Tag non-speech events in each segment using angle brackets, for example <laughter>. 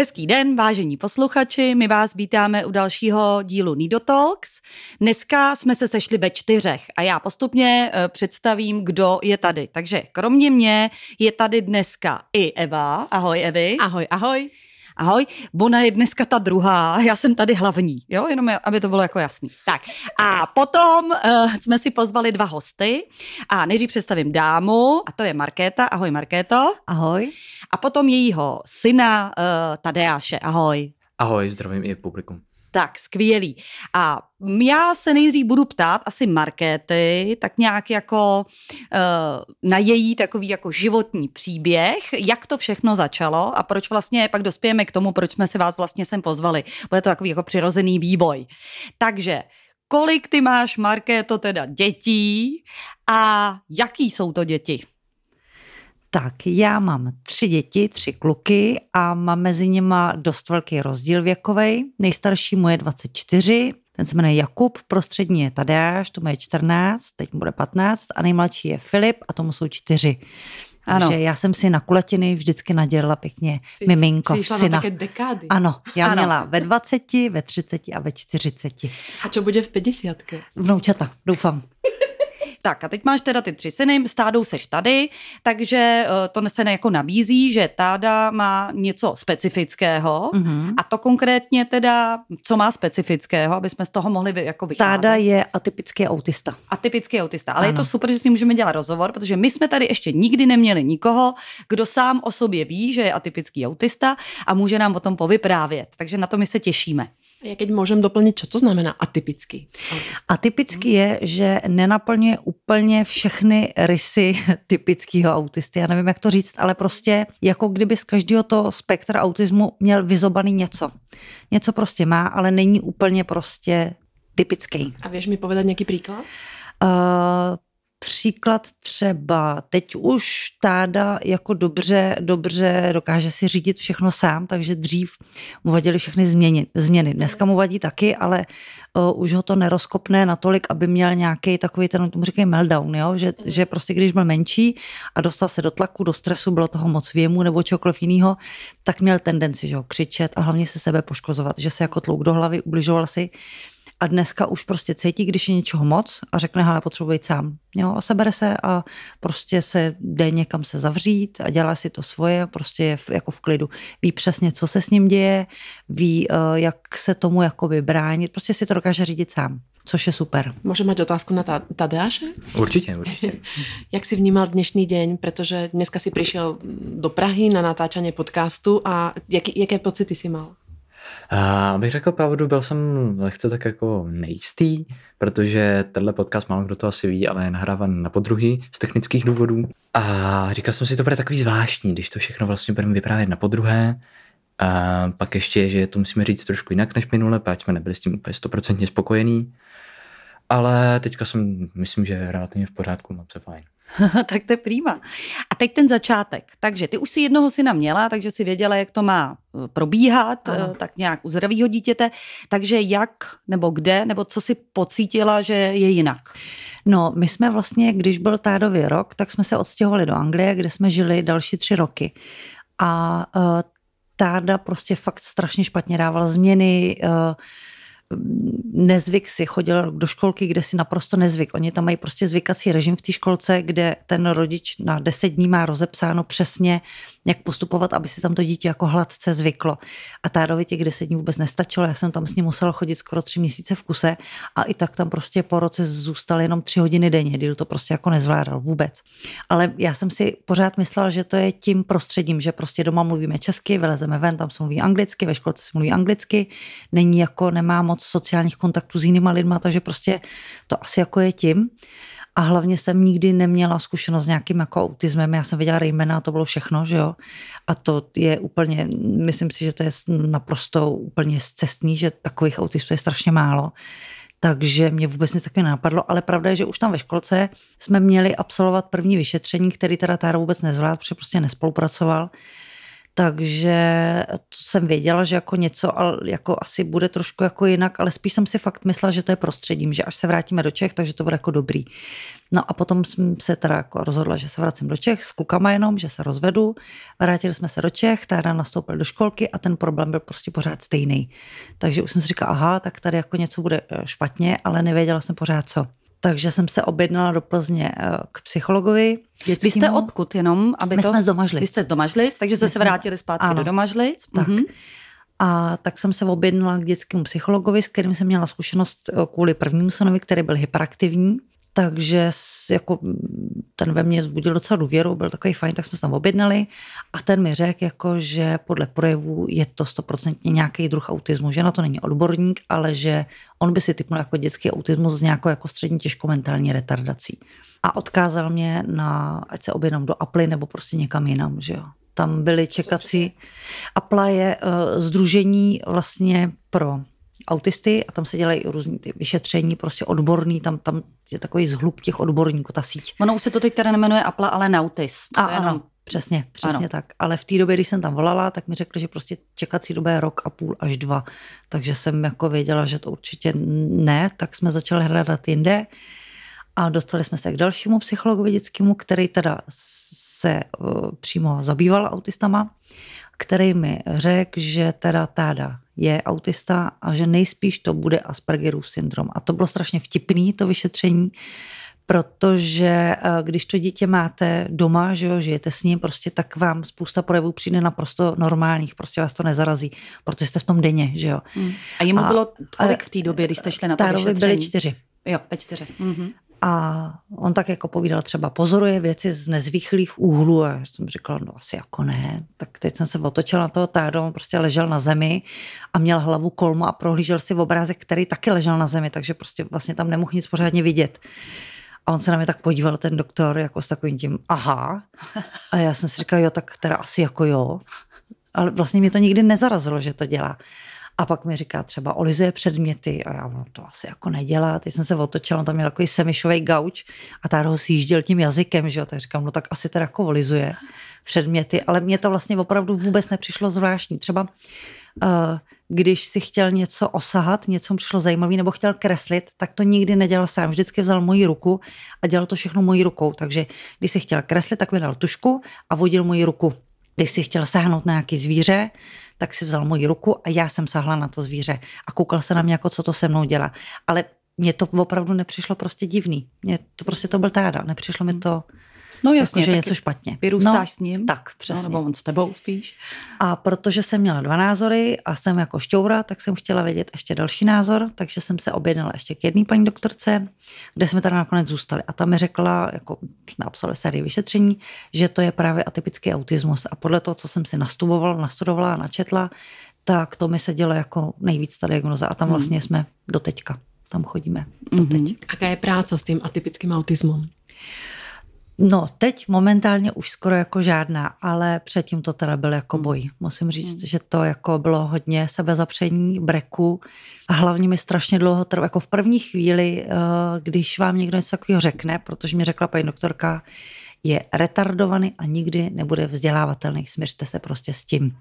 Hezký den, vážení posluchači, my vás vítáme u dalšího dílu Nido Talks. Dneska jsme se sešli ve čtyřech a já postupně eh, představím, kdo je tady. Takže kromě mě je tady dneska i Eva. Ahoj Evi. Ahoj, ahoj. Ahoj, ona je dneska ta druhá, já jsem tady hlavní, jo, jenom aby to bylo jako jasný. Tak a potom uh, jsme si pozvali dva hosty a nejdřív představím dámu a to je Markéta. Ahoj Markéto. Ahoj. A potom jejího syna uh, Tadeáše. Ahoj. Ahoj, zdravím i publikum. Tak, skvělý. A já se nejdřív budu ptát asi Markéty, tak nějak jako uh, na její takový jako životní příběh, jak to všechno začalo a proč vlastně pak dospějeme k tomu, proč jsme si vás vlastně sem pozvali. Bude to takový jako přirozený vývoj. Takže kolik ty máš, Markéto, teda dětí a jaký jsou to děti? Tak, já mám tři děti, tři kluky a mám mezi nimi dost velký rozdíl věkový. Nejstarší mu je 24, ten se jmenuje Jakub, prostřední je Tadeáš, tomu je 14, teď mu bude 15 a nejmladší je Filip a tomu jsou čtyři. Ano. Takže já jsem si na kulatiny vždycky nadělala pěkně Jsi, miminko. Jsi šla syna. na také dekády. Ano, já Ano. měla ve 20, ve 30 a ve 40. A čo bude v 50 Vnoučata, doufám. Tak a teď máš teda ty tři syny, s Tádou seš tady, takže eh, to se jako nabízí, že Táda má něco specifického Mhm. a to konkrétně teda, co má specifického, aby jsme z toho mohli jako vycházet. Táda je atypický autista. Atypický autista, ale ano. je to super, že si můžeme dělat rozhovor, protože my jsme tady ještě nikdy neměli nikoho, kdo sám o sobě ví, že je atypický autista a může nám o tom povyprávět. Takže na to my se těšíme. Ja keď môžem doplniť, čo to znamená atypický? Atypický je, že nenaplňuje úplně všechny rysy <laughs> typického autisty. Já nevím, jak to říct, ale prostě jako kdyby z každého toho spektra autismu měl vyzobaný něco. Něco prostě má, ale není úplně prostě typický. A vieš mi povedať nejaký príklad? Uh, příklad třeba, teď už táda jako dobře, dobře dokáže si řídit všechno sám, takže dřív mu vadily všechny změny. změny. Dneska mu vadí taky, ale uh, už ho to nerozkopne natolik, aby měl nějaký takový ten, tomu říkají meltdown, jo? Že, že prostě když byl menší a dostal se do tlaku, do stresu, bylo toho moc věmu nebo čokoliv jiného, tak měl tendenci, že ho křičet a hlavně se sebe poškozovat, že se jako tlouk do hlavy, ubližoval si. A dneska už prostě cítí, když je něčeho moc a řekne, hele, potřebuji být sám. Jo, a sebere se a prostě se jde někam se zavřít a dělá si to svoje, prostě je v, jako v klidu. Ví přesně, co se s ním děje, ví, uh, jak se tomu jakoby bránit, prostě si to dokáže řídit sám, což je super. Môžem mať otázku na Ta- Tadeáše? Určitě, určitě. <laughs> Jak si vnímal dnešný deň? Pretože dneska si prišiel do Prahy na natáčanie podcastu a jaký, jaké pocity si mal? A abych řekl pravdu, byl jsem lehce tak jako nejistý, protože tenhle podcast málo kdo to asi ví, ale je nahrávan na podruhý z technických důvodů. A říkal jsem si, to bude takový zvláštní, když to všechno vlastně budeme vyprávět na podruhé. A pak ještě, že to musíme říct trošku jinak než minule, protože jsme nebyli s tím úplně stoprocentně spokojení. Ale teďka jsem, myslím, že relativně v pořádku, moc je fajn. <laughs> tak to je prýma. A teď ten začátek. Takže ty už si jednoho syna měla, takže si věděla, jak to má eh, probíhat, Ano. eh, tak nějak u zdravého dítěte. Takže jak, nebo kde, nebo co si pocítila, že je jinak? No, my jsme vlastně, když byl Tádově rok, tak jsme se odstěhovali do Anglie, kde jsme žili další tři roky. A uh, Táda prostě fakt strašně špatně dával změny, uh, nezvyk si, chodil do školky, kde si naprosto nezvyk. Oni tam mají prostě zvykací režim v té školce, kde ten rodič na 10 dní má rozepsáno přesně, jak postupovat, aby si tam to dítě jako hladce zvyklo. A Tádovi těch 10 dní vůbec nestačilo, já jsem tam s ním musela chodit skoro tři měsíce v kuse a i tak tam prostě po roce zůstal jenom tři hodiny denně, díl to prostě jako nezvládal vůbec. Ale já jsem si pořád myslela, že to je tím prostředím, že prostě doma mluvíme česky, vylezeme ven, tam se mluví anglicky, ve školce se mluví anglicky, není jako, nemá moc sociálních kontaktů s jinýma lidma, takže prostě to asi jako je tím. A hlavně jsem nikdy neměla zkušenost s nějakým jako autismem. Já jsem viděla Raymana a to bylo všechno, že jo. A to je úplně, myslím si, že to je naprosto úplně zcestný, že takových autistů je strašně málo. Takže mě vůbec nic takového nenapadlo, ale pravda je, že už tam ve školce jsme měli absolvovat první vyšetření, který teda Tára vůbec nezvládl, protože prostě nespolupracoval. Takže to jsem věděla, že jako něco jako asi bude trošku jako jinak, ale spíš jsem si fakt myslela, že to je prostředím, že až se vrátíme do Čech, takže to bude jako dobrý. No a potom jsem se teda jako rozhodla, že se vracím do Čech s klukama jenom, že se rozvedu. Vrátili jsme se do Čech, táda nastoupil do školky a ten problém byl prostě pořád stejný. Takže už jsem si říkala, aha, tak tady jako něco bude eh, špatně, ale nevěděla jsem pořád co. Takže jsem se objednala do Plzně eh, k psychologovi. Dětskýmu. Vy jste odkud jenom? Aby My to... jsme z Domažlic. Vy jste z Domažlic, takže jste se vrátili zpátky ano. do Domažlic. Tak. Mm-hmm. A tak jsem se objednala k dětskému psychologovi, s kterým jsem měla zkušenost eh, kvůli prvnímu synovi, který byl hyperaktivní. Takže jako ten ve mně vzbudil docela důvěru, byl takový fajn, tak jsme se tam objednali a ten mi řekl, jako, že podle projevů je to stoprocentně nějaký druh autismu, že na to není odborník, ale že on by si typnul jako dětský autismus s nějakou jako střední těžkomentální retardací. A odkázal mě na, ať se objednám do Apple nebo prostě někam jinam, že jo tam byly čekací. Apla je uh, združení vlastně pro autisty a tam se dělají různý ty vyšetření, prostě odborný, tam, tam je takový zhluk těch odborníků, ta síť. Ono už se to teď teda nemenuje Apple, ale Nautis. A, ano, jenom... přesně, přesně ano. tak. Ale v té době, když jsem tam volala, tak mi řekli, že prostě čekací doba je rok a půl až dva. Takže jsem jako věděla, že to určitě ne, tak jsme začali hledat jinde. A dostali jsme se k dalšímu psychologovi dětskému, který teda se uh, přímo zabýval autistama, který mi řekl, že teda táda je autista a že nejspíš to bude Aspergerův syndrom. A to bylo strašně vtipný, to vyšetření, protože eh, když to dítě máte doma, že jo, žijete s ním, prostě tak vám spousta projevů přijde naprosto normálních, prostě vás to nezarazí, protože jste v tom denně, že jo. Hmm. A jemu bylo kolik v té době, když jste šli na to vyšetření? byly čtyři. Jo, ve čtyři. Mm-hmm. A on tak jako povídal, třeba pozoruje věci z nezvyklých úhlů a já jsem říkala, no asi jako ne. Tak teď jsem se otočila na toho tádu, on prostě ležel na zemi a měl hlavu kolmo a prohlížel si v obrázek, který taky ležel na zemi, takže prostě vlastně tam nemohl nic pořádně vidět. A on se na mě tak podíval, ten doktor, jako s takovým tím, aha. A já jsem si říkala, jo, tak teda asi jako jo. Ale vlastně mě to nikdy nezarazilo, že to dělá. A pak mi říká třeba, olizuje předměty a já no, to asi jako nedělá. Teď jsem se otočila, tam měl takový semišový gauč a tady ho sjížděl tím jazykem, že jo. Tak říkám, no tak asi teda jako olizuje předměty, ale mně to vlastně opravdu vůbec nepřišlo zvláštní. Třeba uh, když si chtěl něco osahat, něco mu přišlo zajímavé nebo chtěl kreslit, tak to nikdy nedělal sám. Vždycky vzal moji ruku a dělal to všechno mojí rukou. Takže když si chtěl kreslit, tak mi dal tušku a vodil moji ruku. Když si chtěl sáhnout na nějaký zvíře, tak si vzal moji ruku a já jsem sahla na to zvíře a koukal se na mě, jako co to se mnou dělá. Ale mně to opravdu nepřišlo prostě divný. Mně to prostě to byl táda, nepřišlo mi to No jasně, jako, že něco špatně. Vyrůstáš no, s ním? Tak, no, přesně. No, nebo on s tebou spíš? A protože jsem měla dva názory a jsem jako šťoura, tak jsem chtěla vědět ještě další názor, takže jsem se objednala ještě k jedné paní doktorce, kde jsme teda nakonec zůstali. A ta mi řekla, jako jsme absolvovali sérii vyšetření, že to je právě atypický autismus. A podle toho, co jsem si nastudovala, nastudovala a načetla, tak to mi se dělo jako nejvíc ta diagnoza. A tam hmm. vlastně jsme do teďka. Tam chodíme doteď. Mm-hmm. Aká je práce s tím atypickým autismem? No, teď momentálně už skoro jako žádná, ale předtím to teda byl jako hmm. boj. Musím říct, mm. že to jako bylo hodně sebezapření, breku a hlavně mi strašně dlouho trvalo, jako v první chvíli, eh, když vám někdo něco takového řekne, protože mi řekla paní doktorka, je retardovaný a nikdy nebude vzdělávatelný, směřte se prostě s tím.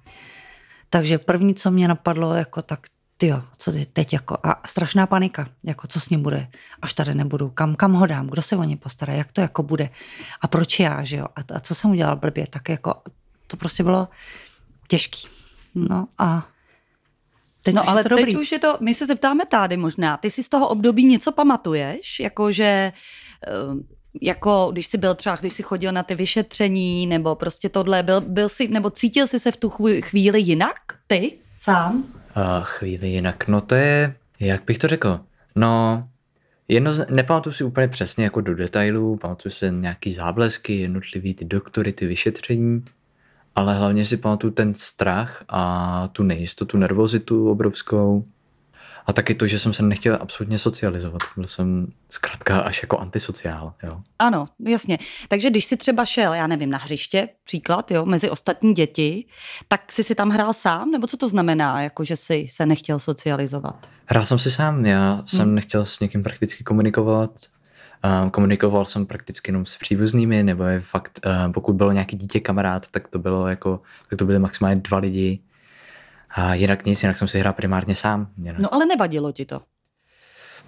Takže první, co mě napadlo, jako tak ty co ty teď jako, a strašná panika, jako co s ním bude, až tady nebudu, kam, kam ho dám, kdo se o ně postará, jak to jako bude a proč já, že jo, a, a co jsem udělal blbě, tak jako to prostě bylo těžký. No a Teď no ale to teď dobrý. už je to, my se zeptáme tady možná, ty si z toho období něco pamatuješ, jakože eh, jako když jsi byl třeba, když jsi chodil na ty vyšetření, nebo prostě tohle, byl, byl jsi, nebo cítil jsi se v tu chvíli jinak, ty sám? Uh, chvíli jinak, no to je, jak bych to řekl, no, jedno, nepamatuju si úplně přesně jako do detailů, pamatuju si nějaký záblesky, jednotlivý ty doktory, ty vyšetření, ale hlavně si pamatuju ten strach a tu nejistotu, nervozitu obrovskou, a taky to, že jsem se nechtěl absolutně socializovat. Byl jsem zkrátka až jako antisociál. Jo. Ano, jasně. Takže když si třeba šel, já nevím, na hřiště, příklad, jo, mezi ostatní děti, tak jsi si tam hrál sám? Nebo co to znamená, jako že jsi se nechtěl socializovat? Hrál jsem si sám, já jsem hmm. nechtěl s někým prakticky komunikovat komunikoval jsem prakticky jenom s příbuznými, nebo je fakt, uh, pokud bylo nějaký dítě kamarád, tak to bylo jako, tak to byly maximálně dva lidi. A jinak nic, jinak jsem si hrál primárně sám. Jinak. No ale nevadilo ti to.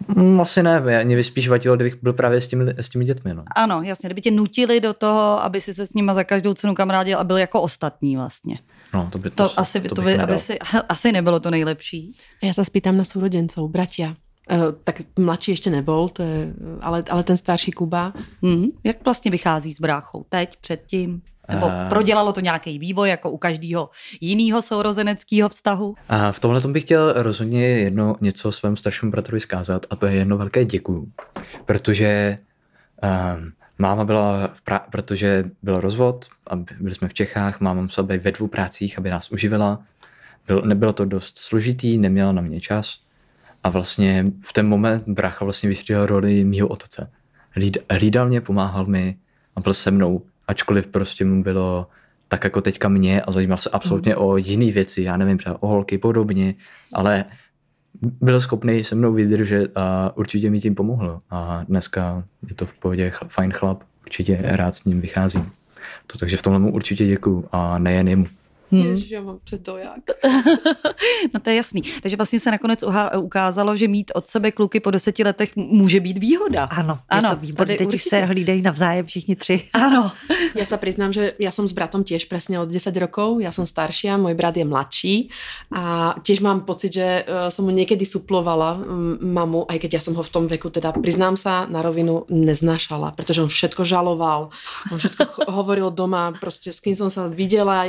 Mm, asi ne, mě by spíš vadilo, kdybych byl právě s těmi, s těmi dětmi. No. Ano, jasně, kdyby tě nutili do toho, aby si se s nima za každou cenu kamarádil a byl jako ostatní vlastně. No, to by, to, to, asi, to, to by, aby si, <laughs> asi nebylo to nejlepší. Já se spýtám na súrodencov, bratia. Uh, tak mladší ještě nebol, to je, ale, ale ten starší Kuba. Mm, jak vlastně vychází s bráchou? Teď, předtím? Nebo uh, prodělalo to nějaký vývoj, jako u každého jiného sourozeneckého vztahu? A v tomhle bych chtěl rozhodně jedno něco svému staršímu bratrovi zkázat a to je jedno velké děkuju. Protože um, máma byla, v pra- protože byl rozvod a byli jsme v Čechách, máma musela být ve dvou prácích, aby nás uživila. Byl, nebylo to dost složitý, neměla na mě čas a vlastně v ten moment brácha vlastně vystříhal roli mýho otce. Hlídal mě, pomáhal mi a byl se mnou ačkoliv prostě mu bylo tak jako teďka mě a zajímal se absolutně mm. o jiné věci, já nevím, třeba o holky podobně, ale byl schopný se mnou vydržet a určitě mi tím pomohl. A dneska je to v pohodě fajn chlap, určitě rád s ním vycházím. To, takže v tomhle mu určitě děkuju a nejen jemu. Hmm. Ježiš, já mám jak. <laughs> no to je jasný. Takže vlastně se nakonec ukázalo, že mít od sebe kluky po deseti letech může být výhoda. Ano, ano je to výborné. Teď určitě. už se hlídají navzájem všichni tři. <laughs> Ano. Já se přiznám, že já jsem s bratom těž přesně od 10 rokov. Já jsem starší a můj brat je mladší. A těž mám pocit, že eh, jsem mu někdy suplovala mm, mamu, aj keď já jsem ho v tom věku, teda přiznám se na rovinu, neznášala, protože on všetko žaloval. On všetko <laughs> hovoril doma, prostě s kým jsem se viděla.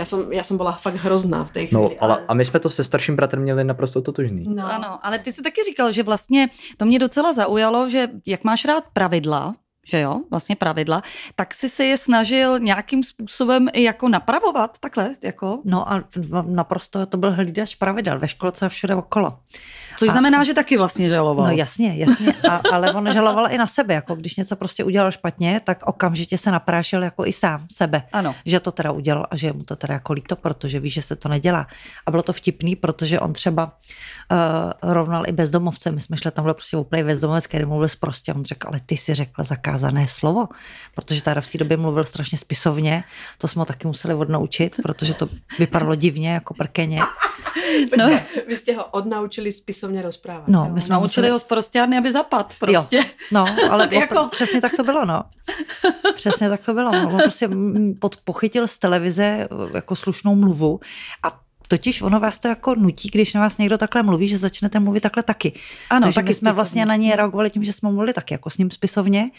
Já jsem, já jsem byla fakt hrozná v té chvíli. No, ale, ale... a my jsme to se starším bratrem měli naprosto totožný. No. Ano, ale ty jsi taky říkal, že vlastně to mě docela zaujalo, že jak máš rád pravidla, že jo, vlastně pravidla, tak si se je snažil nějakým způsobem i jako napravovat takhle, jako? No a naprosto to byl hlídač pravidel ve školce a všude okolo. Což a, znamená, že taky vlastně žaloval. No jasně, jasně, a, ale on žaloval i na sebe, jako když něco prostě udělal špatně, tak okamžitě se naprášil jako i sám sebe, ano. že to teda udělal a že je mu to teda jako líto, protože ví, že se to nedělá. A bylo to vtipný, protože on třeba uh, rovnal i bezdomovce, my jsme šli tam byl prostě úplně bezdomovec, který mluvil prostě, on řekl, ale ty si řekl zakázané slovo, protože teda v té době mluvil strašně spisovně, to jsme ho taky museli odnaučit, protože to vypadalo divně jako prkeně. <laughs> Počkej, no. vy jste ho odnaučili spisovně rozprávat. No, my jsme naučili museli... ho z prostárny, aby zapad prostě. Jo. No, <laughs> ale jako... přesně tak to bylo, no. Přesně tak to bylo. No. On prostě pod, pochytil z televize jako slušnou mluvu a Totiž ono vás to jako nutí, když na vás někdo takhle mluví, že začnete mluvit takhle taky. Ano, Takže taky my jsme spisovně. vlastně na něj reagovali tím, že jsme mluvili taky jako s ním spisovně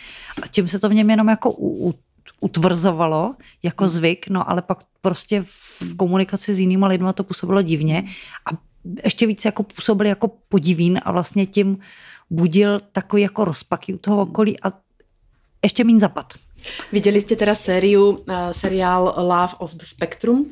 a tím se to v něm jenom jako u, u, utvrzovalo jako hmm. zvyk, no ale pak prostě v komunikaci s jinými lidmi to působilo divně a ještě víc jako působil jako podivín a vlastně tím budil takový jako rozpaky u toho okolí a ještě méně zapad. Viděli jste teda sériu, uh, seriál Love of the Spectrum?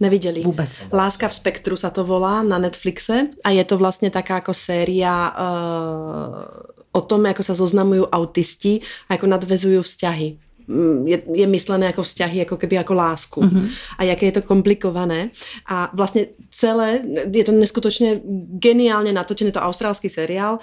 Neviděli. Vůbec. Láska v spektru sa to volá na Netflixe a je to vlastně taká jako séria uh, o tom, jako se zoznamují autisti a jako nadvezují vzťahy. Mm, je, je myslené jako vzťahy, jako keby jako lásku. Mm-hmm. A jaké je to komplikované. A vlastně celé, je to neskutočně geniálně natočený, to australský seriál,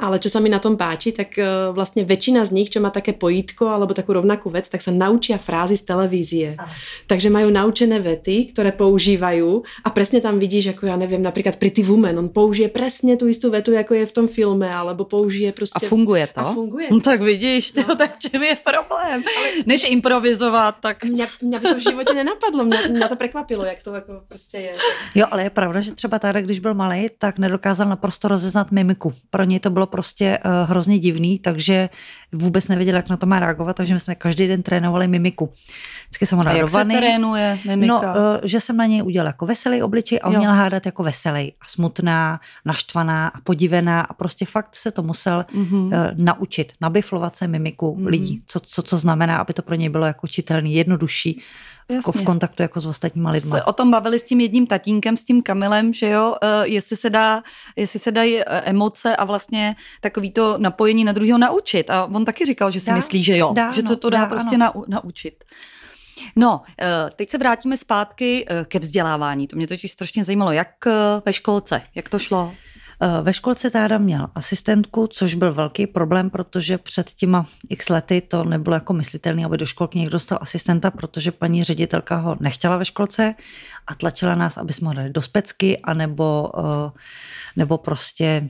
ale čo sa mi na tom páči, tak eh, vlastně väčšina z nich, čo má také pojítko alebo takú rovnakú vec, tak sa naučia frázy z televízie. Aha. Takže majú naučené vety, ktoré používajú a presne tam vidíš, ako ja neviem, napríklad Pretty Woman, on použije presne tú istú vetu, jako je v tom filme, alebo použije prostě... A funguje to? A funguje. No tak vidíš, no. to, tak čem je problém? Ale... Než improvizovat, tak... Mě, mě by to v životě nenapadlo, mě, mě to překvapilo, jak to jako prostě je. Jo, ale je pravda, že třeba tady, když byl malý, tak nedokázal naprosto rozeznat mimiku. Pro něj to bylo prostě uh, hrozně divný, takže vůbec nevěděl, jak na to má reagovat, takže my jsme každý den trénovali mimiku. Vždycky jsem ho A jak se trénuje mimika? No, uh, že jsem na něj udělal jako veselý obličej a on jo. měl hádat jako veselý a smutná, naštvaná a podivená a prostě fakt se to musel mm-hmm. uh, naučit, nabiflovat se mimiku mm-hmm. lidí, co, co, co znamená, aby to pro něj bylo jako čitelný, jednodušší jako v kontaktu jako s ostatníma lidmi. O tom bavili s tím jedním tatínkem, s tím Kamilem, že jo, uh, jestli se dá, jestli se dají uh, emoce a vlastně takový to napojení na druhého naučit. A on taky říkal, že si dá, myslí, že jo, dá, že to, to dá, dá prostě na, naučit. No, eh, teď se vrátíme zpátky ke vzdělávání. To mě totiž strašně zajímalo. Jak ve školce, jak to šlo? Eh, ve školce táda měl asistentku, což byl velký problém, protože před těma x lety to nebylo jako myslitelné, aby do školky někdo dostal asistenta, protože paní ředitelka ho nechtěla ve školce a tlačila nás, aby jsme ho dali do specky, anebo, eh, nebo prostě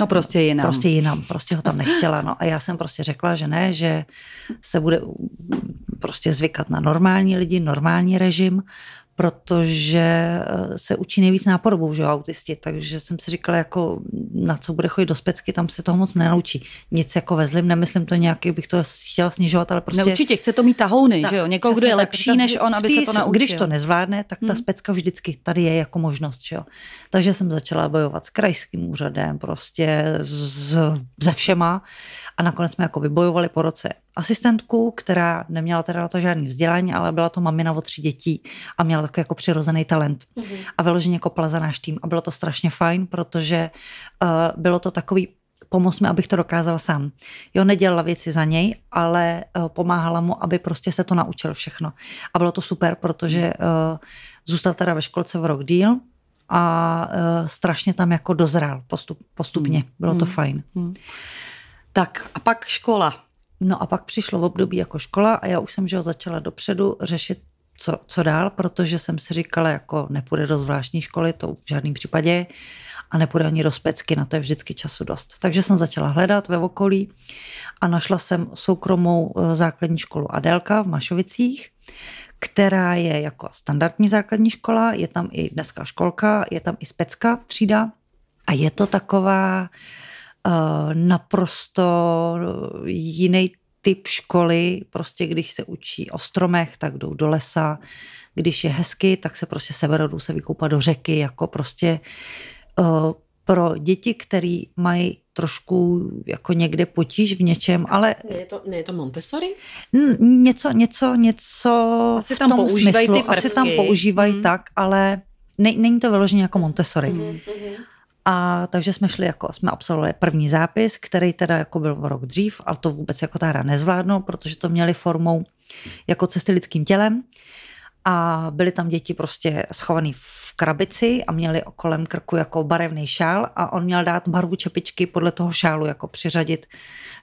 No prostě jinam. Prostě jinam, prostě ho tam nechtěla. No a já jsem prostě řekla, že ne, že se bude prostě zvykat na normální lidi, normální režim, protože eh, se učí nejvíc nápodobou, že autisti, takže jsem si říkala, jako na co bude chodit do specky, tam se toho moc nenaučí. Nic jako ve zlým, nemyslím to nějaký, bych to chtěla snižovat, ale prostě... Ne, určitě, chce to mít tahouny, že jo? Někoho, kdo je lepší než on, aby se to naučil. Když to nezvládne, tak ta hmm. specka vždycky tady je jako možnost, že jo? Takže jsem začala bojovat s krajským úřadem, prostě z, ze všema a nakonec jsme jako vybojovali po roce asistentku, která neměla teda na to žádný vzdělání, ale byla to mamina o tři dětí a měla takový jako přirozený talent. Mm-hmm. A vyloženě kopala za náš tým. A bylo to strašně fajn, protože uh, bylo to takový pomoz mi, abych to dokázal sám. Jo, nedělala věci za něj, ale uh, pomáhala mu, aby prostě se to naučil všechno. A bylo to super, protože uh, zůstal teda ve školce v rok díl a uh, strašně tam jako dozrál postup, postupně. Bylo to mm. fajn. Mm. Tak a pak škola. No a pak přišlo v období jako škola a já už jsem že začala dopředu řešit, co, co dál, protože jsem si říkala, jako nepůjde do zvláštní školy, to v žádném případě, a nepůjde ani do specky, na to je vždycky času dost. Takže jsem začala hledat ve okolí a našla jsem soukromou eh, základní školu Adelka v Mašovicích, která je jako standardní základní škola, je tam i dneska školka, je tam i specka třída a je to taková naprosto jiný typ školy, prostě když se učí o stromech, tak jdou do lesa, když je hezky, tak se prostě seberou se vykoupat do řeky, jako prostě uh, pro děti, které mají trošku jako někde potíž v něčem, ale... Ne je to, ne je to Montessori? Něco, něco, něco asi tam používají smyslu, ty prvky. Asi tam používají hmm. tak, ale ne, není to vyloženě jako Montessori. Hmm. A takže jsme šli jako, jsme absolvovali první zápis, který teda jako byl rok dřív, ale to vůbec jako ta hra nezvládnou, protože to měli formou jako cesty lidským tělem. A byly tam děti prostě schované v krabici a měli kolem krku jako barevný šál a on měl dát barvu čepičky podle toho šálu jako přiřadit,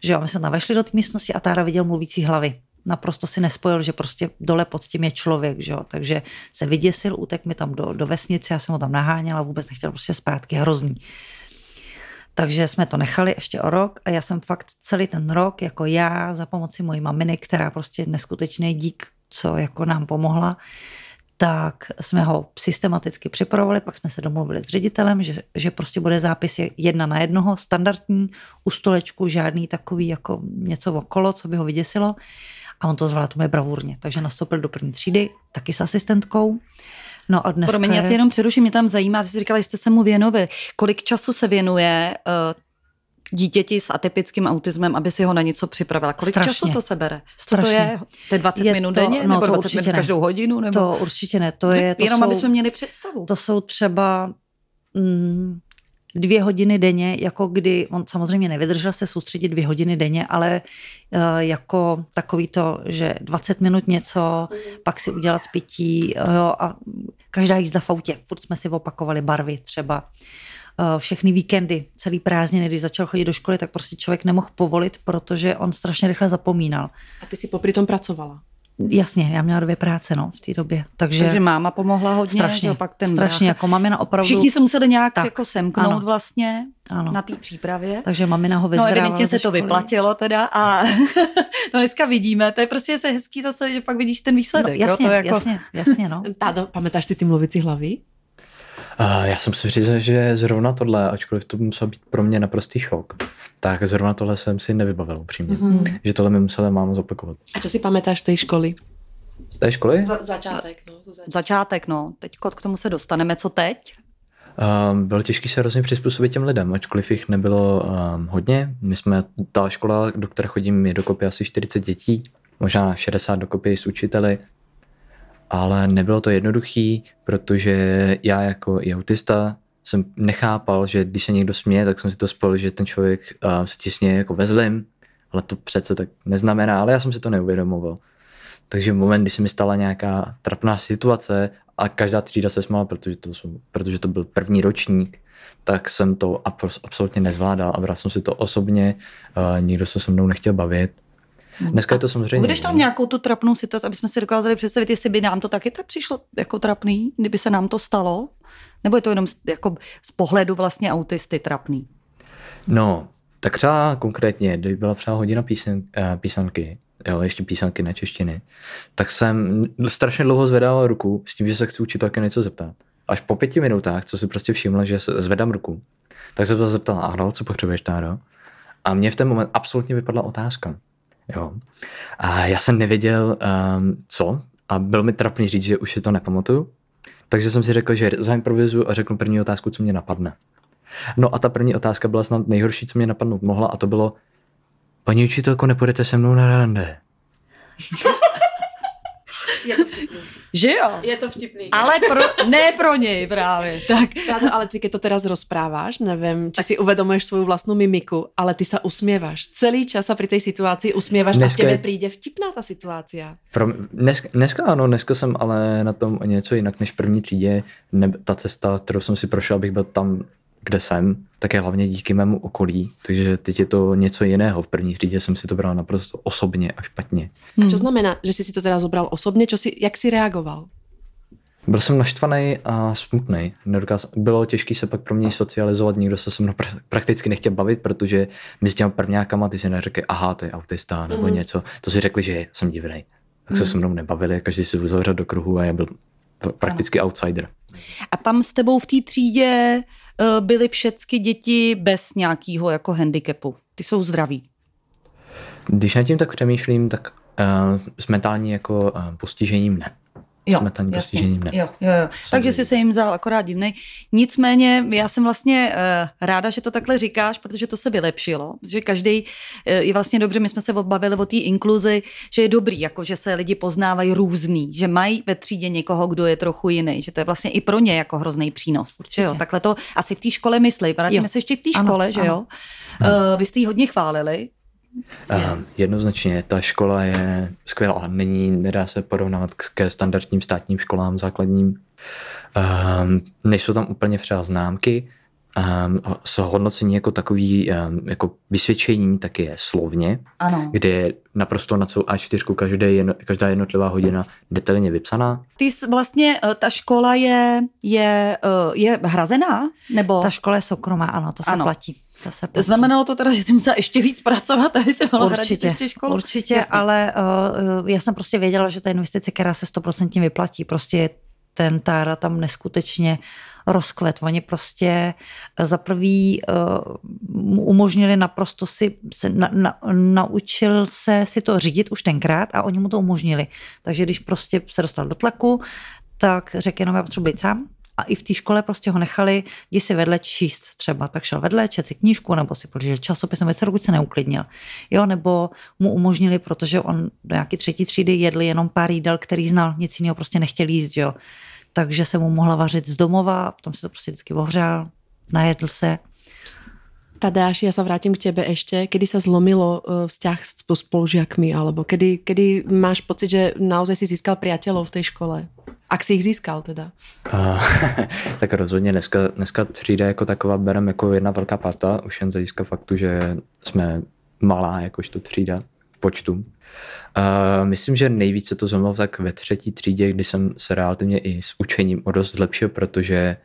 že jo, my jsme tam vešli do té místnosti a Tára viděl mluvící hlavy naprosto si nespojil, že prostě dole pod tím je člověk, že jo? takže se vyděsil, utek mi tam do, do vesnice, já jsem ho tam naháněla, vůbec nechtěl prostě zpátky, hrozný. Takže jsme to nechali ještě o rok a já jsem fakt celý ten rok, jako já, za pomoci mojí maminy, která prostě neskutečný dík, co jako nám pomohla, tak jsme ho systematicky připravovali, pak jsme se domluvili s ředitelem, že, že prostě bude zápis jedna na jednoho, standardní, u stolečku, žádný takový jako něco okolo, co by ho vyděsilo a on to zvládl mě bravurně. Takže nastoupil do první třídy, taky s asistentkou. No a dnes. Promiň, já tě jenom přeruším, mě tam zajímá, jsi říkala, že jste se mu věnovali. Kolik času se věnuje uh, dítěti s atypickým autismem, aby si ho na něco připravila. Kolik Strašně. času to se bere? Co to je? To je 20 je minut to, denně? No, nebo 20 minut ne. každou hodinu? Nebo? To určitě ne. To je, to Jenom jsou, aby jsme měli představu. To jsou třeba mm, dvě hodiny denně, jako kdy, on samozřejmě nevydržel se soustředit dvě hodiny denně, ale uh, jako takový to, že 20 minut něco, mm. pak si udělat pití uh, jo, a každá jízda v autě. Furt jsme si opakovali barvy třeba. Uh, všechny víkendy, celý prázdniny, když začal chodit do školy, tak prostě člověk nemohl povolit, protože on strašně rychle zapomínal. A ty si popri tom pracovala? Jasně, já měla dvě práce no, v té době. Takže, takže máma pomohla hodně. Strašně, pak ten strašně jako mamina opravdu. Všichni se museli nějak tak, jako semknout ano, vlastně ano. na té přípravě. Takže mamina ho vyzvedávala No evidentně se to vyplatilo teda a <laughs> to dneska vidíme. To je prostě se hezký zase, že pak vidíš ten výsledek. No, jasně, jo? To jako... jasně, jasně, no. <laughs> Tádo, pamätáš si ty mluvící hlavy? Uh, já jsem si říct, že zrovna tohle, ačkoliv to musel být pro mě naprostý šok, tak zrovna tohle jsem si nevybavil upřímně. Mm-hmm. Že tohle mi musela máma zopakovat. A co si pamätáš z té školy? Z té školy? Za, začátek, no. Začátek. začátek, no. Teď k tomu se dostaneme. Co teď? Um, bylo těžké se hrozně přizpůsobit těm lidem, ačkoliv jich nebylo um, hodně. My jsme, ta škola, do které chodím, je dokopy asi 40 dětí, možná 60 dokopy s učiteli, ale nebylo to jednoduchý, protože já jako i autista jsem nechápal, že když se někdo směje, tak jsem si to spojil, že ten člověk uh, se ti směje jako ve zlým, ale to přece tak neznamená, ale já jsem si to neuvědomoval. Takže v moment, kdy se mi stala nějaká trapná situace a každá třída se smála, protože to, protože to byl první ročník, tak jsem to absolutně nezvládal a bral jsem si to osobně, uh, nikdo se se mnou nechtěl bavit. Dneska je to samozřejmě... Budeš tam nějakou tu trapnou situaci, aby jsme si dokázali představit, jestli by nám to taky tak přišlo jako trapný, kdyby se nám to stalo? Nebo je to jenom z, jako z pohledu vlastně autisty trapný? No, tak třeba konkrétně, kdyby byla třeba hodina písen, uh, písanky, jo, ještě písanky na češtiny, tak jsem strašně dlouho zvedal ruku s tím, že se chci učitelky něco zeptat. Až po pěti minutách, co si prostě všimla, že zvedám ruku, tak se to zeptal, Arnold, co potřebuješ, Táro? A mě v ten moment absolutně vypadla otázka. Jo. A já jsem nevěděl, um, co, a byl mi trapný říct, že už si to nepamatuju. Takže jsem si řekl, že zaimprovizuju a řeknu první otázku, co mě napadne. No a ta první otázka byla snad nejhorší, co mě napadnout mohla, a to bylo, paní učitelko, nepůjdete se mnou na rande? <laughs> Že jo? Je to vtipný. Ale pro, ne pro něj právě. Tak. Táto, ale ty, keď to teraz rozpráváš, nevím, či tak. si uvedomuješ svou vlastnou mimiku, ale ty se usmievaš. Celý čas sa pri tej situácii usmievaš dneska a tebe je... přijde vtipná ta situace. Pro, dneska, dneska ano, dneska jsem ale na tom něco jinak než první třídě. Ne, ta cesta, kterou jsem si prošel, abych byl tam kde jsem, tak je hlavně díky mému okolí. Takže teď je to něco jiného. V první třídě jsem si to bral naprosto osobně a špatně. Hmm. A co znamená, že jsi si to teda zobral osobně? Čo si, jak jsi reagoval? Byl jsem naštvaný a smutný. Bylo těžké se pak pro mě socializovat, nikdo se se mnou prakticky nechtěl bavit, protože my s těma prvňákama ty si neřekli, aha, to je autista nebo mm. něco. To si řekli, že jsem divný. Tak mm. se se mnou nebavili, každý si uzavřel do kruhu a já byl prakticky ano. outsider. A tam s tebou v té třídě uh, byly všechny děti bez nějakého jako handicapu. Ty jsou zdraví. Když nad tím tak přemýšlím, tak uh, s mentální jako uh, postižením ne. Jo, smetání postižením ne. Jo, jo, jo. Takže jsi se jim vzal akorát divnej. Nicméně já jsem vlastně uh, ráda, že to takhle říkáš, protože to se vylepšilo, že každý uh, je vlastně dobře, my jsme se obavili o té inkluzi, že je dobrý, jako že se lidi poznávají různý, že mají ve třídě někoho, kdo je trochu jiný, že to je vlastně i pro ně jako hrozný přínos. Že jo, takhle to asi v té škole myslí. Vrátíme se ještě k té škole, ano, že ano. jo. Uh, vy jste ji hodně chválili, Uh, jednoznačně, ta škola je skvělá. Není, nedá se porovnávat ke standardním státním školám základním. Uh, nejsou tam úplně třeba známky, um, s hodnocení jako takový um, jako vysvědčení tak je slovně, ano. kde je naprosto na celou A4 každé jedno, každá jednotlivá hodina detailně vypsaná. Ty jsi vlastně, eh, ta škola je, je, eh, je hrazená? Nebo? Ta škola je soukromá, ano, to se ano. platí. To se platí. Znamenalo to teda, že jsi musela ještě víc pracovat, aby se mohla určitě, ještě školu? Určitě, Jasný. ale uh, já jsem prostě věděla, že ta investice, která se stoprocentně vyplatí, prostě ten Tára tam neskutečně rozkvet. Oni prostě eh, za prvý uh, umožnili naprosto si, se na, na, naučil se si to řídit už tenkrát a oni mu to umožnili. Takže když prostě se dostal do tlaku, tak řekl jenom, já potřebuji být sám, a i v té škole prostě ho nechali, jdi si vedle číst třeba, tak šel vedle, čet si knížku, nebo si pořídil časopis, nebo dokud se neuklidnil. Jo, nebo mu umožnili, protože on do nějaký třetí třídy jedl jenom pár jídel, který znal, nic jiného prostě nechtěl jíst, jo takže se mu mohla vařit z domova, potom si to prostě vždycky ohřál, najedl se. Tadáš, já se vrátím k tebe ještě. Kedy se zlomilo eh, vzťah s spolužiakmi, alebo kedy, kedy máš pocit, že naozaj si získal priateľov v té škole? Ak si jich získal teda? Uh, <laughs> tak rozhodně dneska, dneska třída jako taková berem jako jedna velká parta, už jen z hlediska faktu, že jsme malá jakožto třída počtu. Uh, myslím, že nejvíce to zlomilo tak ve třetí třídě, kdy jsem se relativně i s učením o dost zlepšil, protože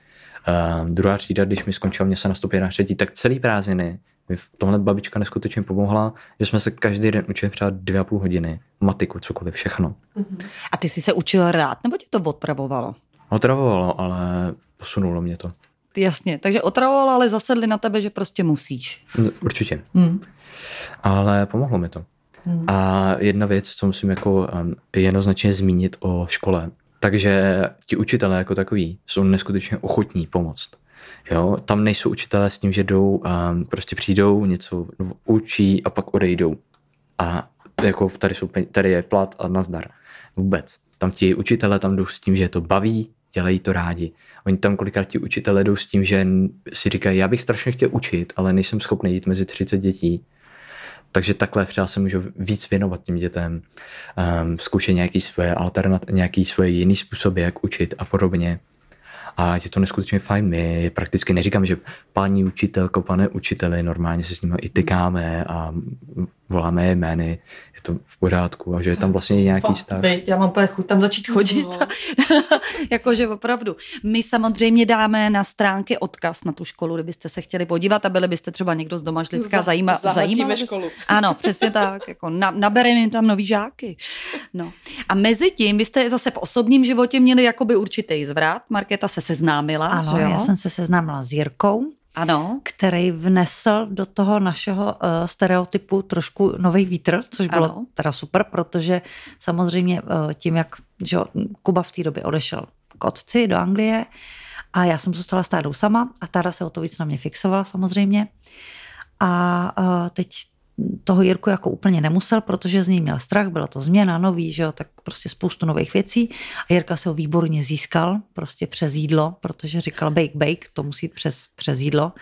uh, druhá třída, když mi skončila, mě se nastoupit na třetí, tak celý prázdniny mi v tomhle babička neskutečně pomohla, že jsme se každý den učili třeba dvě a půl hodiny, matiku, cokoliv, všechno. Uh-huh. A ty jsi se učil rád, nebo tě to otravovalo? Otravovalo, ale posunulo mě to. Jasně, takže otravovalo, ale zasedli na tebe, že prostě musíš. Určitě. Hmm. Ale pomohlo mi to. Hmm. A jedna věc, co musím jako um, jednoznačně zmínit o škole, takže ti učitelé jako takový jsou neskutečně ochotní pomoct. Jo, tam nejsou učitelé s tím, že jdou, um, prostě přijdou, něco učí a pak odejdou. A jako tady, jsou, tady je plat a nazdar. Vůbec. Tam ti učitelé tam jdou s tím, že to baví, dělají to rádi. Oni tam kolikrát ti učitelé jdou s tím, že si říkají, já bych strašně chtěl učit, ale nejsem schopný jít mezi 30 dětí takže takhle třeba se můžu víc věnovat těm dětem, um, zkoušet nějaký svoje alternat, nějaký svoje jiný způsoby, jak učit a podobně. A je to neskutečně fajn. My prakticky neříkáme, že paní učitelko, pane učiteli, normálně se s nimi i tykáme a voláme je jmény, je to v pořádku a že je tam vlastně nějaký vztah. Já mám úplně chuť tam začít chodit. No. <laughs> Jakože opravdu. My samozřejmě dáme na stránky odkaz na tu školu, kdybyste se chtěli podívat a byli byste třeba někdo z Domažlická zajíma, zajímavá. školu. Ano, přesně tak. Jako na, nabereme jim tam nový žáky. No. A mezi tím, vy jste zase v osobním životě měli jakoby určitý zvrat. Markéta se seznámila. Ano, že jo? já jsem se seznámila s Jirkou, Ano. který vnesl do toho našeho uh, stereotypu trošku nový vítr, což bylo Ano. teda super, protože samozřejmě uh, tím, jak že Kuba v té době odešel k otci do Anglie a já jsem zůstala s tádou sama a táda se o to víc na mě fixovala samozřejmě. A uh, teď toho Jirku jako úplně nemusel, protože z něj měl strach, byla to změna, nový, že jo, tak prostě spoustu nových věcí. A Jirka se ho výborně získal, prostě přes jídlo, protože říkal bake, bake, to musí přes, přes jídlo.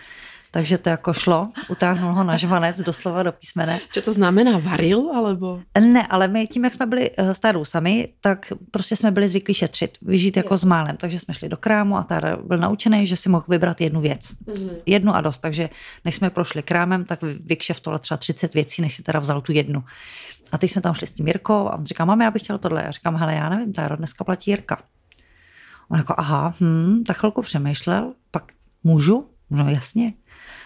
Takže to jako šlo, utáhnul ho na žvanec, doslova do písmene. Čo to znamená? Varil, alebo? Ne, ale my tím, jak jsme byli eh, s Tádou sami, tak prostě jsme byli zvyklí šetřit, vyžít jako s málem. Takže jsme šli do krámu a Táda byl naučený, že si mohl vybrat jednu věc. Jednu a dost. Takže než jsme prošli krámem, tak vy- vykšeftoval třeba 30 věcí, než si teda vzal tu jednu. A teď jsme tam šli s tím Jirkou a on říká, mami, já bych chtěl tohle. Já říkám, hele, já nevím, Táro, dneska platí Jirka. On jako, aha, hm, tak chvilku přemýšlel, pak můžu? No jasně.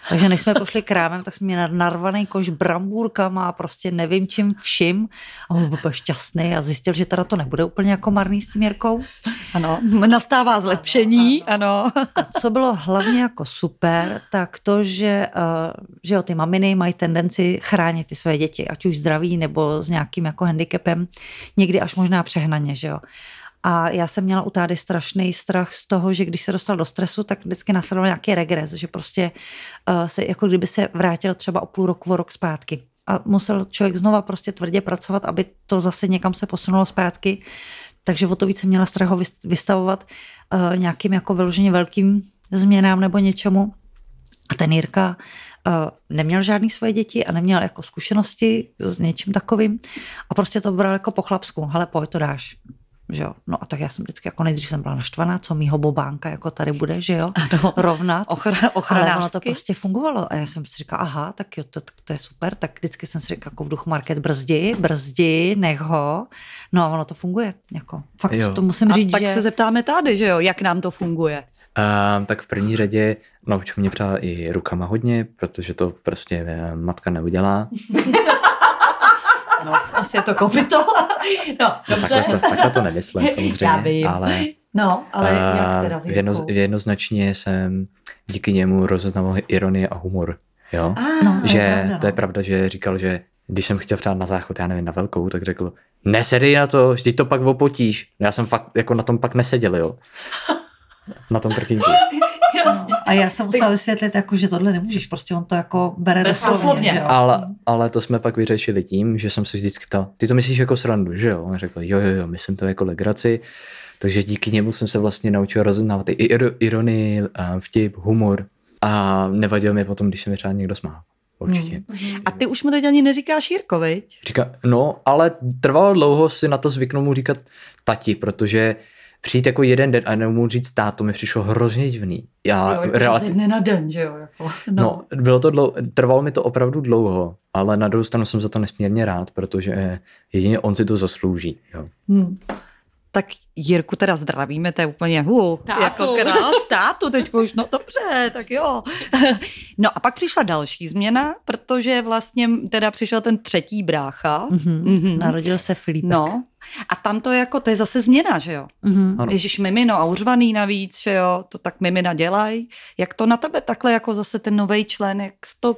Takže než jsme pošli krámem, tak jsme měli narvaný koš brambůrkama a prostě nevím čím vším. A on byl šťastný a zjistil, že teda to nebude úplně jako marný s tím Jirkou. Ano, nastává zlepšení, ano. A co bylo hlavně jako super, tak to, že, uh, že jo, ty maminy mají tendenci chránit ty své děti, ať už zdraví nebo s nějakým jako handicapem, někdy až možná přehnaně, že jo. A já jsem měla u tády strašný strach z toho, že když se dostal do stresu, tak vždycky následoval nějaký regres, že prostě uh, se jako kdyby se vrátil třeba o půl roku, o rok zpátky. A musel člověk znova prostě tvrdě pracovat, aby to zase někam se posunulo zpátky. Takže o to více měla strach ho vys- vystavovat uh, nějakým jako vyloženě velkým změnám nebo něčemu. A ten Jirka uh, neměl žádný svoje děti a neměl jako zkušenosti s něčím takovým a prostě to bral jako po chlapsku. Hele, pojď, to dáš. Že jo? No a tak já jsem vždycky jako nejdřív jsem byla naštvaná, co mýho bobánka jako tady bude, že jo, <laughs> Ano. rovnat. Ochra, Ale ono to prostě fungovalo. A já jsem si říkala, aha, tak jo, to, to je super. Tak vždycky jsem si říkala, jako v duchu market, brzdi, brzdi, nech ho. No a ono to funguje. Jako, fakt Jo. to musím A říct, tak že... se zeptáme tady, že jo, jak nám to funguje. A, tak v první řadě naučil mě třeba i rukama hodně, protože to prostě eh, matka neudělá. <laughs> No, asi je to kopito. No, No, dobře. takhle, to, takhle to nemyslím Já samozřejmě, vím. ale, No, ale jak teda s jedno, jednoznačně jsem díky němu rozeznával ironii a humor. Jo? Ah, No, to je že pravda, no. to je pravda, že říkal, že když jsem chtěl třeba na záchod, já nevím, na velkou, tak řekl, nesedej na to, vždyť to pak opotíš. Já jsem fakt jako na tom pak neseděl, jo. <laughs> Na tom prkínku. Jasně. A já jsem musela vysvětlit, jako, že tohle nemůžeš, prostě on to jako bere doslovně. Ale, ale to jsme pak vyřešili tím, že jsem se vždycky ptal, ty to myslíš jako srandu, že jo? On řekl, jo, jo, jo, myslím to jako legraci. Takže díky němu jsem se vlastně naučil rozeznávat i ir- ironii, vtip, humor. A nevadil mi potom, když se mi třeba někdo smál. Určitě. Hmm. A ty už mu teď ani neříkáš Jirko, viď? Říká, no, ale trvalo dlouho si na to zvyknout mu říkat tati, protože přijít jako jeden den a jenom mu říct táto mi přišlo hrozně divný. Já jo, jako relati- ze dne na den, že jo? Jako, <laughs> No, no bylo to dlouho, trvalo mi to opravdu dlouho, ale na druhou stranu jsem za to nesmírně rád, protože jedině on si to zaslouží. Jo. Hmm. Tak Jirku teda zdravíme, to je úplně hu, Tátu. jako krás, tátu teď už, no dobře, tak jo. <laughs> No a pak přišla další změna, protože vlastně teda přišel ten třetí brácha. Mhm. Mhm. Narodil se Filipek. No, a tam to jako, to je zase změna, že jo? Mhm. Ano. Ježíš mimino a uřvaný navíc, že jo, to tak mimina dělají. Jak to na tebe takhle jako zase ten nový člen, jak to